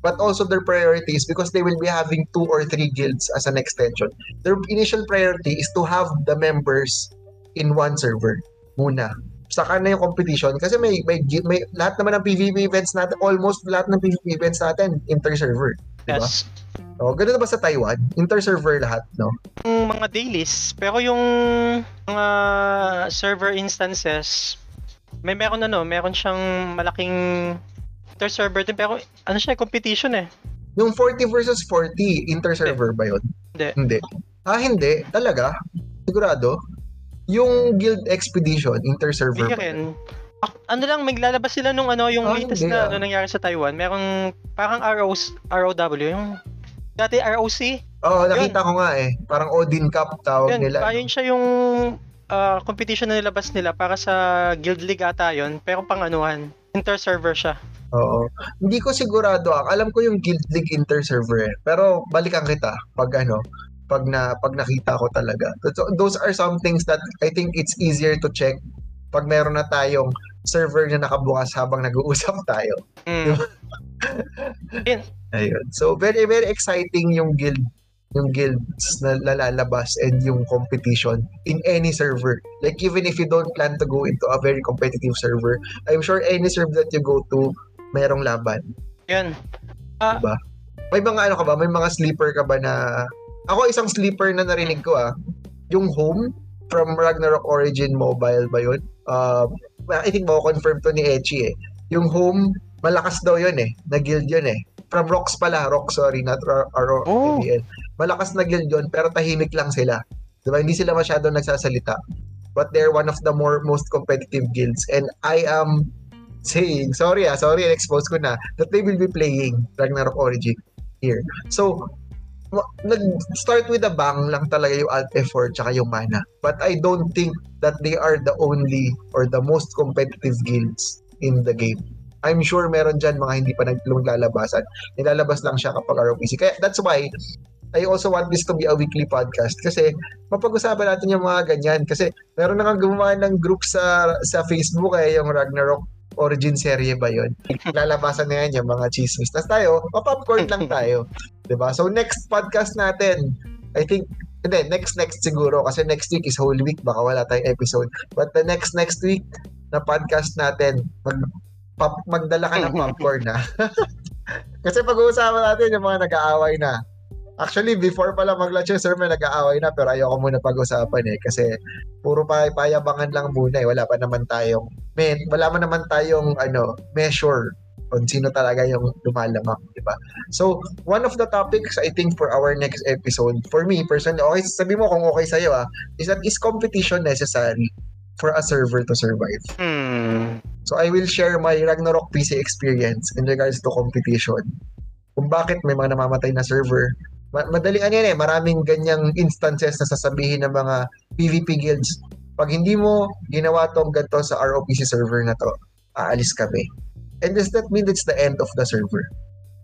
[SPEAKER 1] But also their priority is because they will be having two or three guilds as an extension. Their initial priority is to have the members in one server muna. Saka na yung competition kasi may may, may lahat naman ng PvP events natin, almost lahat ng PvP events natin inter-server. Diba?
[SPEAKER 2] Yes.
[SPEAKER 1] O, ganun na ba sa Taiwan? Inter-server lahat, no?
[SPEAKER 2] Yung mga dailies, pero yung mga server instances, may meron ano, meron siyang malaking inter-server din, pero ano siya, competition eh.
[SPEAKER 1] Yung 40 versus 40, inter-server ba yun?
[SPEAKER 2] Hindi.
[SPEAKER 1] Hindi. Ah, hindi. Talaga? Sigurado? Yung Guild Expedition, inter-server
[SPEAKER 2] Hindi
[SPEAKER 1] ba?
[SPEAKER 2] rin. Ano lang, maglalabas sila nung ano, yung
[SPEAKER 1] Ah,
[SPEAKER 2] latest na
[SPEAKER 1] ah.
[SPEAKER 2] ano nangyari sa Taiwan. Merong parang ROs, ROW, yung dati ROC.
[SPEAKER 1] Oo, nakita ko nga eh. Parang Odin Cup tawag
[SPEAKER 2] Yun,
[SPEAKER 1] nila.
[SPEAKER 2] pa- yun siya yung ah, competition na nilabas nila para sa Guild League ata yun, pero pang anuhan. Inter-server siya.
[SPEAKER 1] Oo. Hindi ko sigurado. Alam ko yung Guild League inter-server eh. Pero balikan kita pag ano, pag na pag nakita ko talaga. So, those are some things that I think it's easier to check pag meron na tayong server na nakabukas habang nag-uusap [LAUGHS] tayo.
[SPEAKER 2] Mm.
[SPEAKER 1] Ayun. So very very exciting yung guild yung guilds na lalabas and yung competition in any server. Like even if you don't plan to go into a very competitive server, I'm sure any server that you go to, merong laban.
[SPEAKER 2] Yan.
[SPEAKER 1] May mga ano ka ba? May mga sleeper ka ba na... Ako isang sleeper na narinig ko ah. Yung home from Ragnarok Origin Mobile ba yun? Uh, I think confirm to ni Echi eh. Yung home, malakas daw yun eh. Na guild yun eh. From Rocks pala. Rocks, sorry. Not R- R-
[SPEAKER 2] Oh.
[SPEAKER 1] ABL. Malakas na guild yun, pero tahimik lang sila. Diba? Hindi sila masyadong nagsasalita. But they're one of the more most competitive guilds. And I am saying, sorry ah, sorry, expose ko na, that they will be playing Ragnarok Origin here. So, nag-start with a bang lang talaga yung alt effort tsaka yung mana. But I don't think that they are the only or the most competitive guilds in the game. I'm sure meron dyan mga hindi pa naglalabasan. Nilalabas lang siya kapag ROPC. Kaya that's why I also want this to be a weekly podcast kasi mapag-usapan natin yung mga ganyan kasi meron na nga gumawa ng group sa sa Facebook eh, yung Ragnarok origin serye ba yun? [LAUGHS] Lalabasan na yan yung mga chismis. Tapos tayo, mapopcorn lang tayo. ba So next podcast natin, I think, hindi, next next siguro kasi next week is Holy Week, baka wala tayong episode. But the next next week na podcast natin, mag, pop, magdala ka ng [LAUGHS] popcorn na. [LAUGHS] kasi pag-uusapan natin yung mga nag-aaway na. Actually, before pala mag-launch yung sermon, nag-aaway na, pero ayoko muna pag-usapan eh. Kasi puro pa payabangan lang muna eh. Wala pa naman tayong, men, wala man naman tayong, ano, measure kung sino talaga yung lumalamak, di ba? So, one of the topics, I think, for our next episode, for me, personally, okay, sabi mo kung okay sa'yo ah, is that is competition necessary for a server to survive?
[SPEAKER 2] Hmm.
[SPEAKER 1] So I will share my Ragnarok PC experience in regards to competition. Kung bakit may mga namamatay na server. Ma- madaling ano yan eh, maraming ganyang instances na sasabihin ng mga PvP guilds. Pag hindi mo ginawa tong ganito sa ROPC server na to, aalis kami. And does that mean it's the end of the server?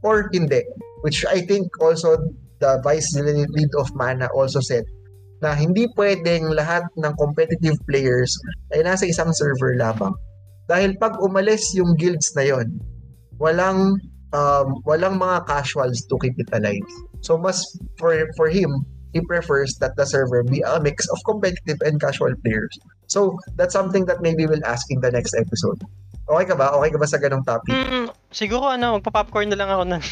[SPEAKER 1] Or hindi? Which I think also the vice lead of Mana also said na hindi pwedeng lahat ng competitive players ay nasa isang server lamang. Dahil pag umalis yung guilds na yon, walang um, walang mga casuals to keep it alive. So mas for for him, he prefers that the server be a mix of competitive and casual players. So that's something that maybe we'll ask in the next episode. Okay ka ba? Okay ka ba sa ganong topic?
[SPEAKER 2] Hmm, siguro ano, magpa-popcorn na lang ako nun.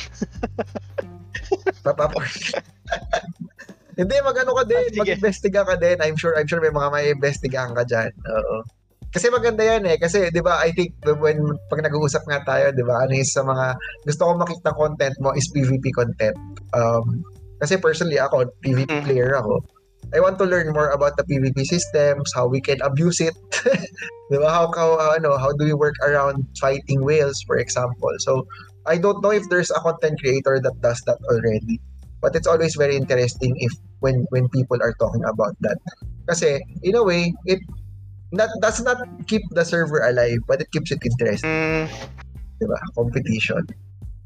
[SPEAKER 2] [LAUGHS]
[SPEAKER 1] Papapor. [LAUGHS] Hindi, mag-ano ka din.
[SPEAKER 2] Ah.
[SPEAKER 1] Mag-investiga ka din. I'm sure, I'm sure may mga may investigahan ka dyan. Oo. Kasi maganda yan eh. Kasi, di ba, I think when, pag nag-uusap nga tayo, di ba, ano is sa mga, gusto ko makita content mo is PvP content. Um, kasi personally ako, PvP
[SPEAKER 2] Mm.
[SPEAKER 1] player ako. I want to learn more about the PvP systems, how we can abuse it. [LAUGHS] di ba? How, how, ano, how do we work around fighting whales, for example. So, I don't know if there's a content creator that does that already. But it's always very interesting if when when people are talking about that. Kasi in a way, it that does not keep the server alive, but it keeps it interesting,
[SPEAKER 2] Hmm.
[SPEAKER 1] 'di ba? Competition.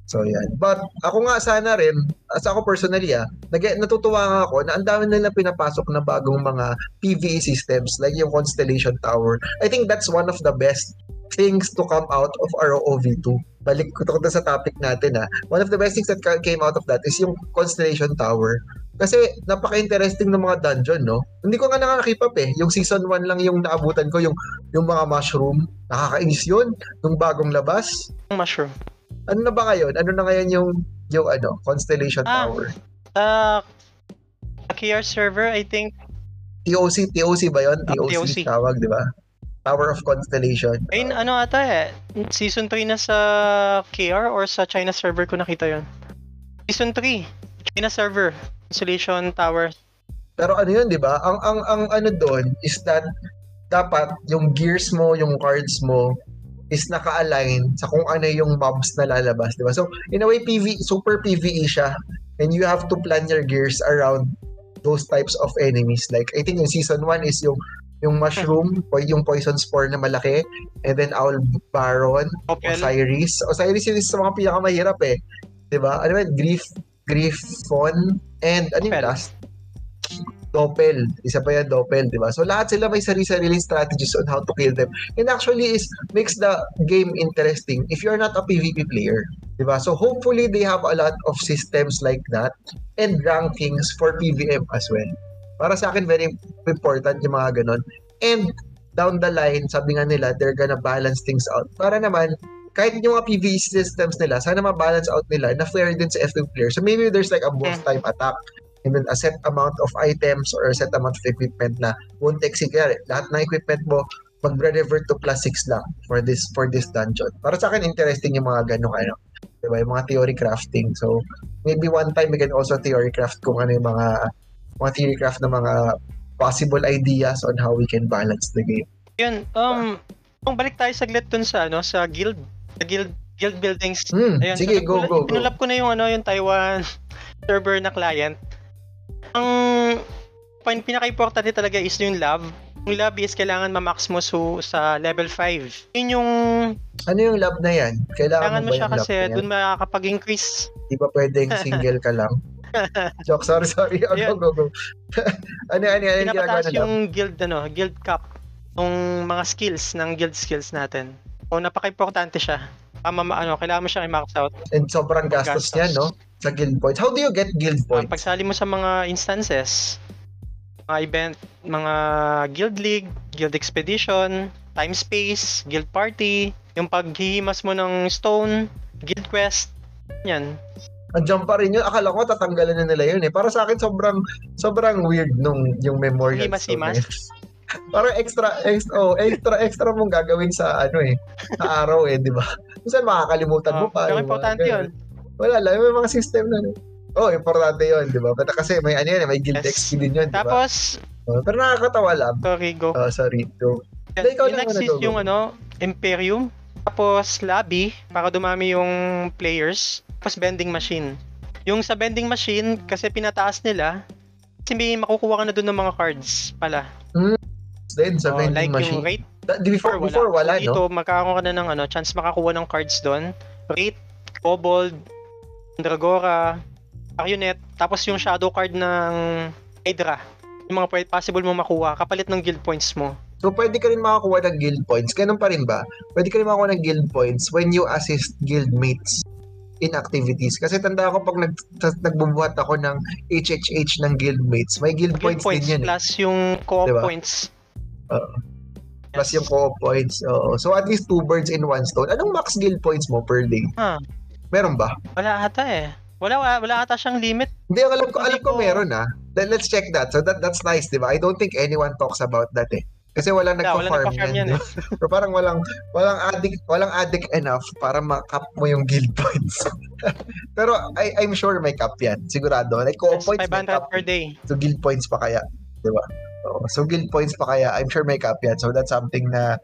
[SPEAKER 1] So yan. But ako nga sana rin, as ako personally ah, nag natutuwa nga ako na ang dami nila pinapasok na bagong mga PvE systems like yung Constellation Tower. I think that's one of the best things to come out of ROV2. Balik ko to sa topic natin ah. One of the best things that ca- came out of that is yung Constellation Tower. Kasi napaka-interesting ng mga dungeon, no? Hindi ko nga nakakip up eh. Yung season 1 lang yung naabutan ko, yung yung mga mushroom. Nakakainis yun. Nung bagong labas.
[SPEAKER 2] Mushroom.
[SPEAKER 1] Ano na ba ngayon? Ano na ngayon yung yung ano, Constellation
[SPEAKER 2] Ah.
[SPEAKER 1] Tower?
[SPEAKER 2] Uh, KR server, I think.
[SPEAKER 1] TOC, TOC ba yun?
[SPEAKER 2] Ah,
[SPEAKER 1] TOC,
[SPEAKER 2] TOC.
[SPEAKER 1] tawag, di ba? Tower of Constellation.
[SPEAKER 2] Ayun, ano ata eh. Season 3 na sa KR or sa China server ko nakita yon. Season 3. China server. Constellation Tower.
[SPEAKER 1] Pero ano yun, di ba? Ang, ang, ang ano doon is that dapat yung gears mo, yung cards mo, is naka-align sa kung ano yung mobs na lalabas, di ba? So, in a way, PV, super PvE siya. And you have to plan your gears around those types of enemies. Like, I think yung season 1 is yung yung mushroom, yung poison spore na malaki, and then Owl Baron,
[SPEAKER 2] Opel.
[SPEAKER 1] Osiris. Osiris yun is sa mga pinakamahirap eh. 'Di ba? Ano yun? Grief, Griffon, and ano yung last? Doppel. Isa pa yan, Doppel, di ba? So lahat sila may sarili-sariling strategies on how to kill them. And actually is makes the game interesting if you're not a PvP player. Di ba? So hopefully they have a lot of systems like that and rankings for PVM as well. Para sa akin, very important yung mga ganon. And down the line, sabi nga nila, they're gonna balance things out. Para naman, kahit yung mga PvE systems nila, sana ma-balance out nila na fair din sa F2 player. So maybe there's like a both time attack and then a set amount of items or a set amount of equipment na won't. Kaya lahat ng equipment mo, mag-revert to plus 6 lang for this for this dungeon. Para sa akin, interesting yung mga ganong ano. Diba? Yung mga theory crafting. So, maybe one time we can also theory craft kung ano yung mga mga theory craft na mga possible ideas on how we can balance the game.
[SPEAKER 2] Yun, um, kung balik tayo saglit dun sa, ano, sa guild, sa guild, guild buildings.
[SPEAKER 1] Hmm,
[SPEAKER 2] Ayun,
[SPEAKER 1] sige,
[SPEAKER 2] so,
[SPEAKER 1] go, go, go.
[SPEAKER 2] Pinulap ko na yung, ano, yung Taiwan [LAUGHS] server na client. Ang pin- pinaka-importante talaga is yung lab. Yung lab is kailangan ma-max mo so, sa level 5. Yun yung
[SPEAKER 1] Ano yung lab na yan? Kailangan,
[SPEAKER 2] kailangan
[SPEAKER 1] mo
[SPEAKER 2] mo siya kasi dun makakapag-increase.
[SPEAKER 1] Di ba pwedeng [LAUGHS] single ka lang? [LAUGHS] Joke, sorry, sorry. Oh,
[SPEAKER 2] Ayun.
[SPEAKER 1] go, go, go. [LAUGHS] ano, ano, ano, yung
[SPEAKER 2] Pinapataas
[SPEAKER 1] na lab?
[SPEAKER 2] yung guild, ano, guild cap. Yung mga skills ng guild skills natin. O napaka-importante siya. Tama, ma- ano, kailangan mo siya i-max out.
[SPEAKER 1] And sobrang gastos
[SPEAKER 2] Gastos.
[SPEAKER 1] niya, no? Sa guild points. How do you get guild
[SPEAKER 2] Uh,
[SPEAKER 1] points?
[SPEAKER 2] pagsali mo sa mga instances, mga event, mga guild league, guild expedition, time space, guild party, yung paghihimas mo ng stone, guild quest, yan.
[SPEAKER 1] Andiyan pa rin yun. Akala ko tatanggalan na nila yun eh. Para sa akin, sobrang sobrang weird nung yung memorial
[SPEAKER 2] Himas-himas? [LAUGHS]
[SPEAKER 1] Parang extra, extra, oh, extra, extra mong gagawin sa ano eh, sa araw eh, di ba? Minsan makakalimutan mo
[SPEAKER 2] Oh,
[SPEAKER 1] pa.
[SPEAKER 2] pero
[SPEAKER 1] yung mga
[SPEAKER 2] importante
[SPEAKER 1] ganun.
[SPEAKER 2] yun.
[SPEAKER 1] Wala lang, may mga system na. Oh, importante yun, di ba? Kasi may ano yan, may guild
[SPEAKER 2] Yes.
[SPEAKER 1] XP din yun, di ba?
[SPEAKER 2] Tapos,
[SPEAKER 1] Oh, pero nakakatawa lang.
[SPEAKER 2] sorry, go.
[SPEAKER 1] Oh, sorry. Go. Hindi, ikaw
[SPEAKER 2] yung next is yung ano, Imperium. Tapos lobby, para dumami yung players. Tapos vending machine. Yung sa vending machine, kasi pinataas nila, kasi may makukuha ka na doon ng mga cards pala.
[SPEAKER 1] Then, sa
[SPEAKER 2] Oh,
[SPEAKER 1] vending
[SPEAKER 2] like
[SPEAKER 1] machine.
[SPEAKER 2] yung rate
[SPEAKER 1] Da- before,
[SPEAKER 2] wala.
[SPEAKER 1] before wala,
[SPEAKER 2] So, dito,
[SPEAKER 1] no?
[SPEAKER 2] magkakaroon ka na ng ano, chance makakuha ng cards doon. Rate, Kobold, Dragora, Marionette, tapos yung shadow card ng Hydra. Yung mga possible mo makuha kapalit ng guild points mo.
[SPEAKER 1] So, pwede ka rin makakuha ng guild points. Ganun pa rin ba? Pwede ka rin makakuha ng guild points when you assist guild mates in activities. Kasi tanda ko pag nag, nagbubuhat ako ng HHH ng guild mates, may guild,
[SPEAKER 2] Guild
[SPEAKER 1] points,
[SPEAKER 2] points,
[SPEAKER 1] din yun. eh.
[SPEAKER 2] plus yung co-op
[SPEAKER 1] Diba?
[SPEAKER 2] points.
[SPEAKER 1] Plus yung co-op points. Oo. So, at least two birds in one stone. Anong max guild points mo per day?
[SPEAKER 2] Ah.
[SPEAKER 1] Meron ba?
[SPEAKER 2] Wala ata eh. Wala, wala, wala ata siyang limit.
[SPEAKER 1] Hindi, alam ko, alam ko meron ah. Let, let's check that. So, that that's nice, di ba? I don't think anyone talks about that eh. Kasi walang
[SPEAKER 2] Wala, wala
[SPEAKER 1] nagpa-farm
[SPEAKER 2] nagpa-farm
[SPEAKER 1] yan. di ba? [LAUGHS] Pero parang walang walang addict walang addict enough para ma-cap mo yung guild [LAUGHS] points. Pero I, I'm sure may cap yan. Sigurado. Like co points may
[SPEAKER 2] 500
[SPEAKER 1] cap.
[SPEAKER 2] per day.
[SPEAKER 1] So guild points pa kaya. Di ba? Oo. So guild points pa kaya. I'm sure may cap yan. So that's something na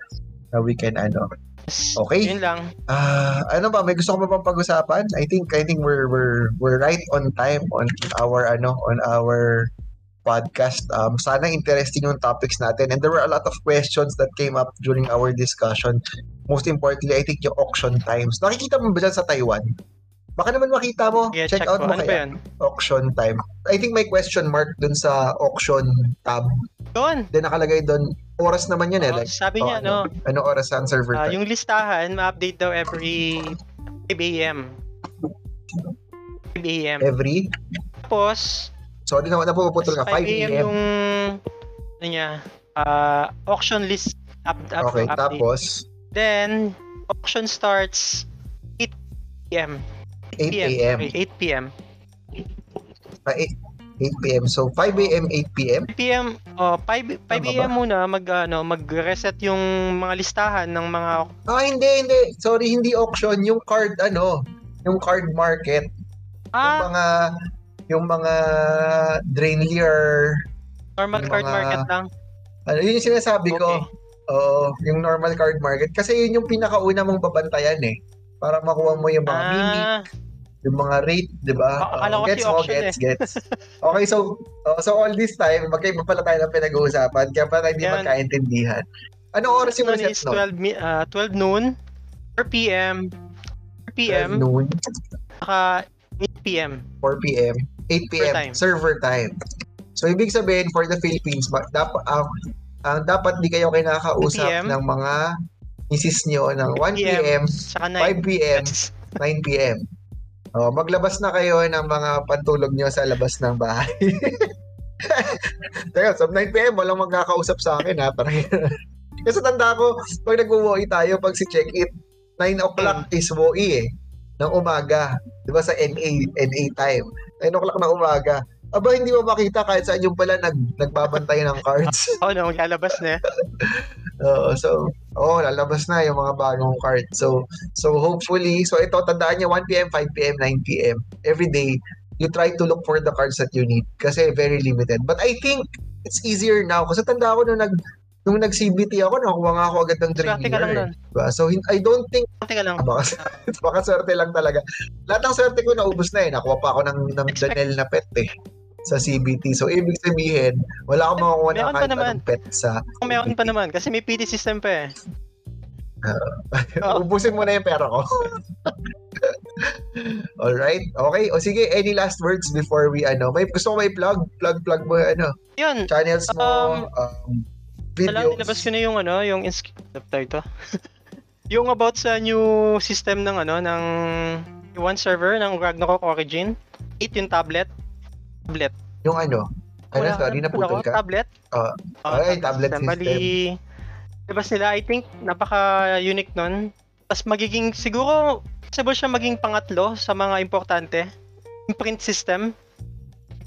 [SPEAKER 1] na we can ano. Okay.
[SPEAKER 2] Yun lang.
[SPEAKER 1] Ah, ano ba? May gusto ko pa bang pag-usapan? I think I think we're we're we're right on time on our ano on our podcast. Um, sana interesting yung topics natin. And there were a lot of questions that came up during our discussion. Most importantly, I think yung auction times. Nakikita mo ba dyan sa Taiwan? Baka naman makita mo.
[SPEAKER 2] Yeah,
[SPEAKER 1] check,
[SPEAKER 2] check,
[SPEAKER 1] out
[SPEAKER 2] ko.
[SPEAKER 1] mo
[SPEAKER 2] Ano
[SPEAKER 1] kaya.
[SPEAKER 2] yan?
[SPEAKER 1] Auction time. I think may question mark dun sa auction tab.
[SPEAKER 2] Doon.
[SPEAKER 1] Then nakalagay dun, oras naman yun eh.
[SPEAKER 2] Oh,
[SPEAKER 1] Like,
[SPEAKER 2] sabi
[SPEAKER 1] oh,
[SPEAKER 2] niya,
[SPEAKER 1] ano,
[SPEAKER 2] no,
[SPEAKER 1] Anong oras ang server time?
[SPEAKER 2] yung listahan, ma-update daw every 5 a.m. 5 a.m.
[SPEAKER 1] Every?
[SPEAKER 2] Tapos,
[SPEAKER 1] Sorry na, napuputol ka. 5
[SPEAKER 2] 5 a.m. yung, ano niya, ah, auction list up, up,
[SPEAKER 1] Okay,
[SPEAKER 2] update.
[SPEAKER 1] tapos
[SPEAKER 2] Then, auction starts 8 p.m.
[SPEAKER 1] 8 a.m.
[SPEAKER 2] Okay, 8 p.m.
[SPEAKER 1] Ah, 8, 8 p.m. So 5 a.m., 8 p.m.
[SPEAKER 2] 8 p.m. Oh, 5 5
[SPEAKER 1] Tama
[SPEAKER 2] a.m. muna mag ano, mag-reset yung mga listahan ng mga
[SPEAKER 1] Ah, hindi, hindi. Sorry, hindi auction. Yung card, ano, yung card market. Yung
[SPEAKER 2] ah,
[SPEAKER 1] mga, yung mga Drainlier,
[SPEAKER 2] normal
[SPEAKER 1] yung
[SPEAKER 2] card
[SPEAKER 1] mga-
[SPEAKER 2] market lang.
[SPEAKER 1] ano, yun yung sinasabi ko.
[SPEAKER 2] Okay.
[SPEAKER 1] Oo, yung normal card market. Kasi yun yung pinakauna mong babantayan eh. Para makuha mo yung mga
[SPEAKER 2] Ah,
[SPEAKER 1] yung mga rate, di ba?
[SPEAKER 2] Ko
[SPEAKER 1] gets mo, gets, gets. [LAUGHS] Okay, so, oh, so all this time, magkaiba pala tayo ng pinag-uusapan, kaya pala hindi
[SPEAKER 2] Yan.
[SPEAKER 1] magkaintindihan. Anong oras yung reset nun?
[SPEAKER 2] 12 mi- ah, 12 noon 4 p.m. 4 p.m.
[SPEAKER 1] 12 noon,
[SPEAKER 2] saka 8 p.m.
[SPEAKER 1] 4 p.m., 8 p.m.
[SPEAKER 2] time.
[SPEAKER 1] server time. So, ibig sabihin, for the Philippines, dapat, ang ang dapat di kayo kinakausap
[SPEAKER 2] 2 p.m.
[SPEAKER 1] ng mga misis nyo ng 1
[SPEAKER 2] p.m.
[SPEAKER 1] p.m.,
[SPEAKER 2] Saka
[SPEAKER 1] 5
[SPEAKER 2] 9.
[SPEAKER 1] p.m., 9 p.m. Oh, maglabas na kayo ng mga pantulog nyo sa labas ng bahay. [LAUGHS] Teka, sa 9 p.m. walang magkakausap sa akin ha. Parang, [LAUGHS] kasi tanda ko, pag nag-WOE tayo, pag si check-in, 9 o'clock is WOE eh. Ng umaga. Di ba sa NA, NA time. 9 o'clock na umaga. Aba, hindi mo makita kahit saan yung pala nag, nagbabantay ng cards. [LAUGHS]
[SPEAKER 2] Oo, no, lalabas na. [LAUGHS]
[SPEAKER 1] Oo, so, oh, lalabas na yung mga bagong card. So, so hopefully, so ito, tandaan niyo, 1 p.m., 5 p.m., 9 p.m. Every day, you try to look for the cards that you need kasi very limited. But I think it's easier now kasi tanda ko nung nag nung nag-CBT ako, nakuha nga ako agad ng
[SPEAKER 2] Swerte
[SPEAKER 1] Dream
[SPEAKER 2] ka lang
[SPEAKER 1] Year.
[SPEAKER 2] nun.
[SPEAKER 1] Diba? So, I don't think,
[SPEAKER 2] Swerte ka lang.
[SPEAKER 1] ah, baka, [LAUGHS] baka swerte lang talaga. Lahat ng swerte ko naubos na eh. Nakuha pa ako ng, ng
[SPEAKER 2] Expect-
[SPEAKER 1] na pet eh sa CBT. So, ibig sabihin, wala akong makukuha na kahit anong pet sa
[SPEAKER 2] Kung meron pa naman, kasi may PD system pa eh. [LAUGHS] Oo.
[SPEAKER 1] Ubusin mo na yung pera ko. [LAUGHS] Alright. Okay. O sige, any last words before we ano? May gusto ko may plug, plug plug mo ano,
[SPEAKER 2] Yun,
[SPEAKER 1] channels mo,
[SPEAKER 2] Um,
[SPEAKER 1] um, Videos.
[SPEAKER 2] nilabas ko na yung ano, yung ins- ito. [LAUGHS] yung about sa new system ng ano, ng one server ng Ragnarok Origin. 8 yung tablet. Tablet.
[SPEAKER 1] Yung ano? Ano,
[SPEAKER 2] Wala,
[SPEAKER 1] sorry, naputol ka.
[SPEAKER 2] Tablet?
[SPEAKER 1] Ah,
[SPEAKER 2] Oo,
[SPEAKER 1] ay, tablet system.
[SPEAKER 2] Bali, labas nila, I think, napaka-unique nun. Tapos magiging, siguro, possible siya maging pangatlo sa mga importante. Yung print system.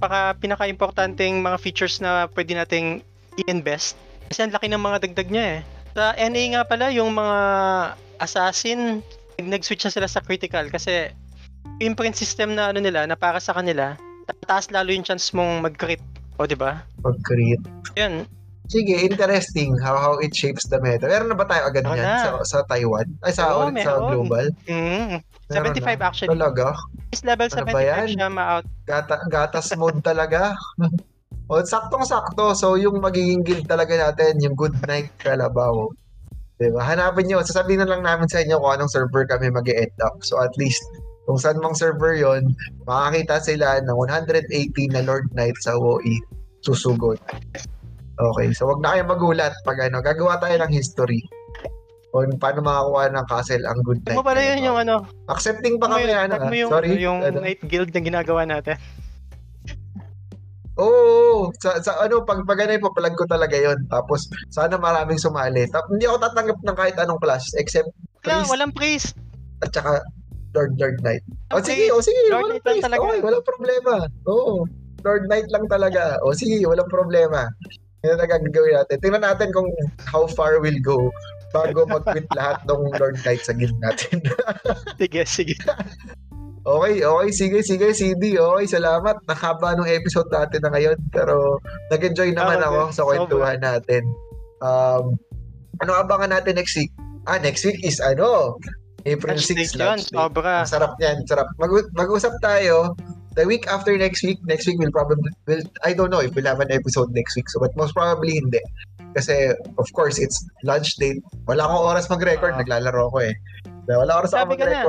[SPEAKER 2] Paka pinaka-importanting mga features na pwede nating i-invest. Kasi ang laki ng mga dagdag niya eh. Sa NA nga pala, yung mga assassin, nag-switch na sila sa critical kasi yung print system na ano nila, na para sa kanila, tataas lalo yung chance mong mag-crit. O, di ba?
[SPEAKER 1] Pag-create.
[SPEAKER 2] Yun,
[SPEAKER 1] Sige, interesting how how it shapes the meta. Meron na ba tayo agad yan sa, sa Taiwan? Ay, sa,
[SPEAKER 2] Oo,
[SPEAKER 1] ulit sa global?
[SPEAKER 2] Mm,
[SPEAKER 1] Meron
[SPEAKER 2] 75
[SPEAKER 1] na.
[SPEAKER 2] actually.
[SPEAKER 1] Talaga?
[SPEAKER 2] Is level
[SPEAKER 1] Ano ba
[SPEAKER 2] 75
[SPEAKER 1] yan?
[SPEAKER 2] siya ma-out.
[SPEAKER 1] Gata, gatas mode talaga. [LAUGHS] o, saktong-sakto. So, yung magiging guild talaga natin, yung Good Night Kalabaw. Diba? Hanapin nyo. Sasabihin na lang namin sa inyo kung anong server kami mag end up. So, at least, kung saan mang server yon makakita sila ng 180 na Lord Knight sa WoE. Susugod. Okay. So, wag na kayo magulat pag ano. Gagawa tayo ng history on paano makakuha ng castle ang Good Night.
[SPEAKER 2] mo pala yun yung ano.
[SPEAKER 1] Accepting pa kami, ano. Sorry.
[SPEAKER 2] yung
[SPEAKER 1] ano.
[SPEAKER 2] Night Guild na ginagawa natin.
[SPEAKER 1] Oo, sa, sa ano, pag pag ano, ipapalag ko talaga yon Tapos, sana maraming sumali. Tap, hindi ako tatanggap ng kahit anong class, except
[SPEAKER 2] Wala,
[SPEAKER 1] priest
[SPEAKER 2] walang priest.
[SPEAKER 1] at saka Lord Lord Knight. O
[SPEAKER 2] Walang
[SPEAKER 1] sige,
[SPEAKER 2] priest.
[SPEAKER 1] o sige,
[SPEAKER 2] Lord
[SPEAKER 1] walang
[SPEAKER 2] Knight
[SPEAKER 1] priest.
[SPEAKER 2] talaga.
[SPEAKER 1] Okay, walang problema. Oo, Lord Knight lang talaga. O sige, walang problema. Yan ang gagawin natin. Tingnan natin kung how far we'll go bago mag-quit lahat ng Lord Knight sa guild natin. [LAUGHS]
[SPEAKER 2] Sige, sige. [LAUGHS]
[SPEAKER 1] Okay, okay. Sige, sige, CD. Okay, salamat. Nakaba nung episode natin na ngayon. Pero nag-enjoy naman
[SPEAKER 2] Ah,
[SPEAKER 1] ako
[SPEAKER 2] okay.
[SPEAKER 1] sa kwentuhan natin. Um, ano abangan natin next week? Ah, next week is ano? April
[SPEAKER 2] Lunch
[SPEAKER 1] 6,
[SPEAKER 2] break yun. Sobra.
[SPEAKER 1] Sarap niyan, sarap. Mag- mag-usap tayo. The week after next week, next week will probably, will, I don't know if we'll have an episode next week. So, but most probably hindi. Kasi, of course, it's lunch date. Wala akong oras mag-record.
[SPEAKER 2] Ah.
[SPEAKER 1] Naglalaro ko eh. Wala oras ako
[SPEAKER 2] ka na.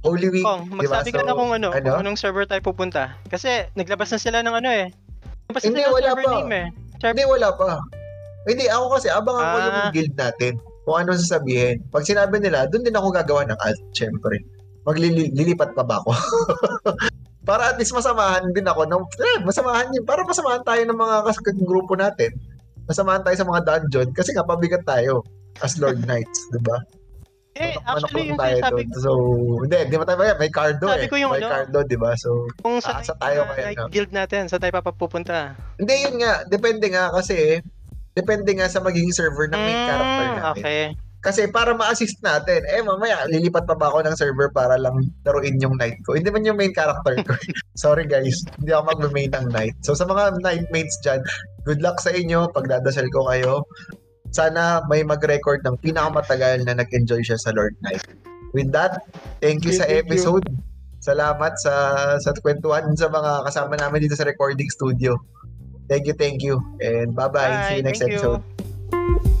[SPEAKER 1] Holy Week.
[SPEAKER 2] Kong, magsabi ka
[SPEAKER 1] So,
[SPEAKER 2] na kung ano,
[SPEAKER 1] ano?
[SPEAKER 2] kung anong server tayo pupunta. Kasi naglabas na sila ng ano eh. Naglabas na
[SPEAKER 1] Hindi,
[SPEAKER 2] sila ng
[SPEAKER 1] wala pa.
[SPEAKER 2] name eh.
[SPEAKER 1] Hindi, wala pa. Hindi, ako kasi, abangan ko yung
[SPEAKER 2] Ah.
[SPEAKER 1] guild natin. Kung ano sasabihin. Pag sinabi nila, doon din ako gagawa ng alt, syempre. Maglilipat pa ba ako? [LAUGHS] para at least masamahan din ako ng, eh, masamahan yun. Para masamahan tayo ng mga kas- grupo natin. Masamahan tayo sa mga dungeon kasi nga pabigat tayo as Lord Knights, di ba?
[SPEAKER 2] Eh,
[SPEAKER 1] Manok-
[SPEAKER 2] actually, yung
[SPEAKER 1] tayo
[SPEAKER 2] sinasabi
[SPEAKER 1] doon. So, hindi, di ba tayo may cardo
[SPEAKER 2] Sabi
[SPEAKER 1] eh.
[SPEAKER 2] ko yung
[SPEAKER 1] may
[SPEAKER 2] ano,
[SPEAKER 1] cardo, di ba? So,
[SPEAKER 2] kung sa
[SPEAKER 1] Ah, sa tayo kaya, no?
[SPEAKER 2] guild natin, sa tayo papapupunta.
[SPEAKER 1] hindi yun nga. Depende nga kasi, depende nga sa magiging server ng main character
[SPEAKER 2] Mm,
[SPEAKER 1] natin.
[SPEAKER 2] Okay.
[SPEAKER 1] Kasi para ma-assist natin, eh mamaya lilipat pa ba ako ng server para lang laruin yung knight ko. Hindi man yung main character ko. [LAUGHS] Sorry guys, hindi ako mag-main ng knight. So sa mga knight mates dyan, good luck sa inyo. Pagdadasal ko kayo. Sana may mag-record ng pinakamatagal na nag-enjoy siya sa Lord Knight. With that, thank you sa
[SPEAKER 2] Thank you.
[SPEAKER 1] episode. Salamat sa sa kwentuhan sa mga kasama namin dito sa recording studio. Thank you, thank you. And bye-bye. See you
[SPEAKER 2] Bye,
[SPEAKER 1] next
[SPEAKER 2] thank you.
[SPEAKER 1] episode.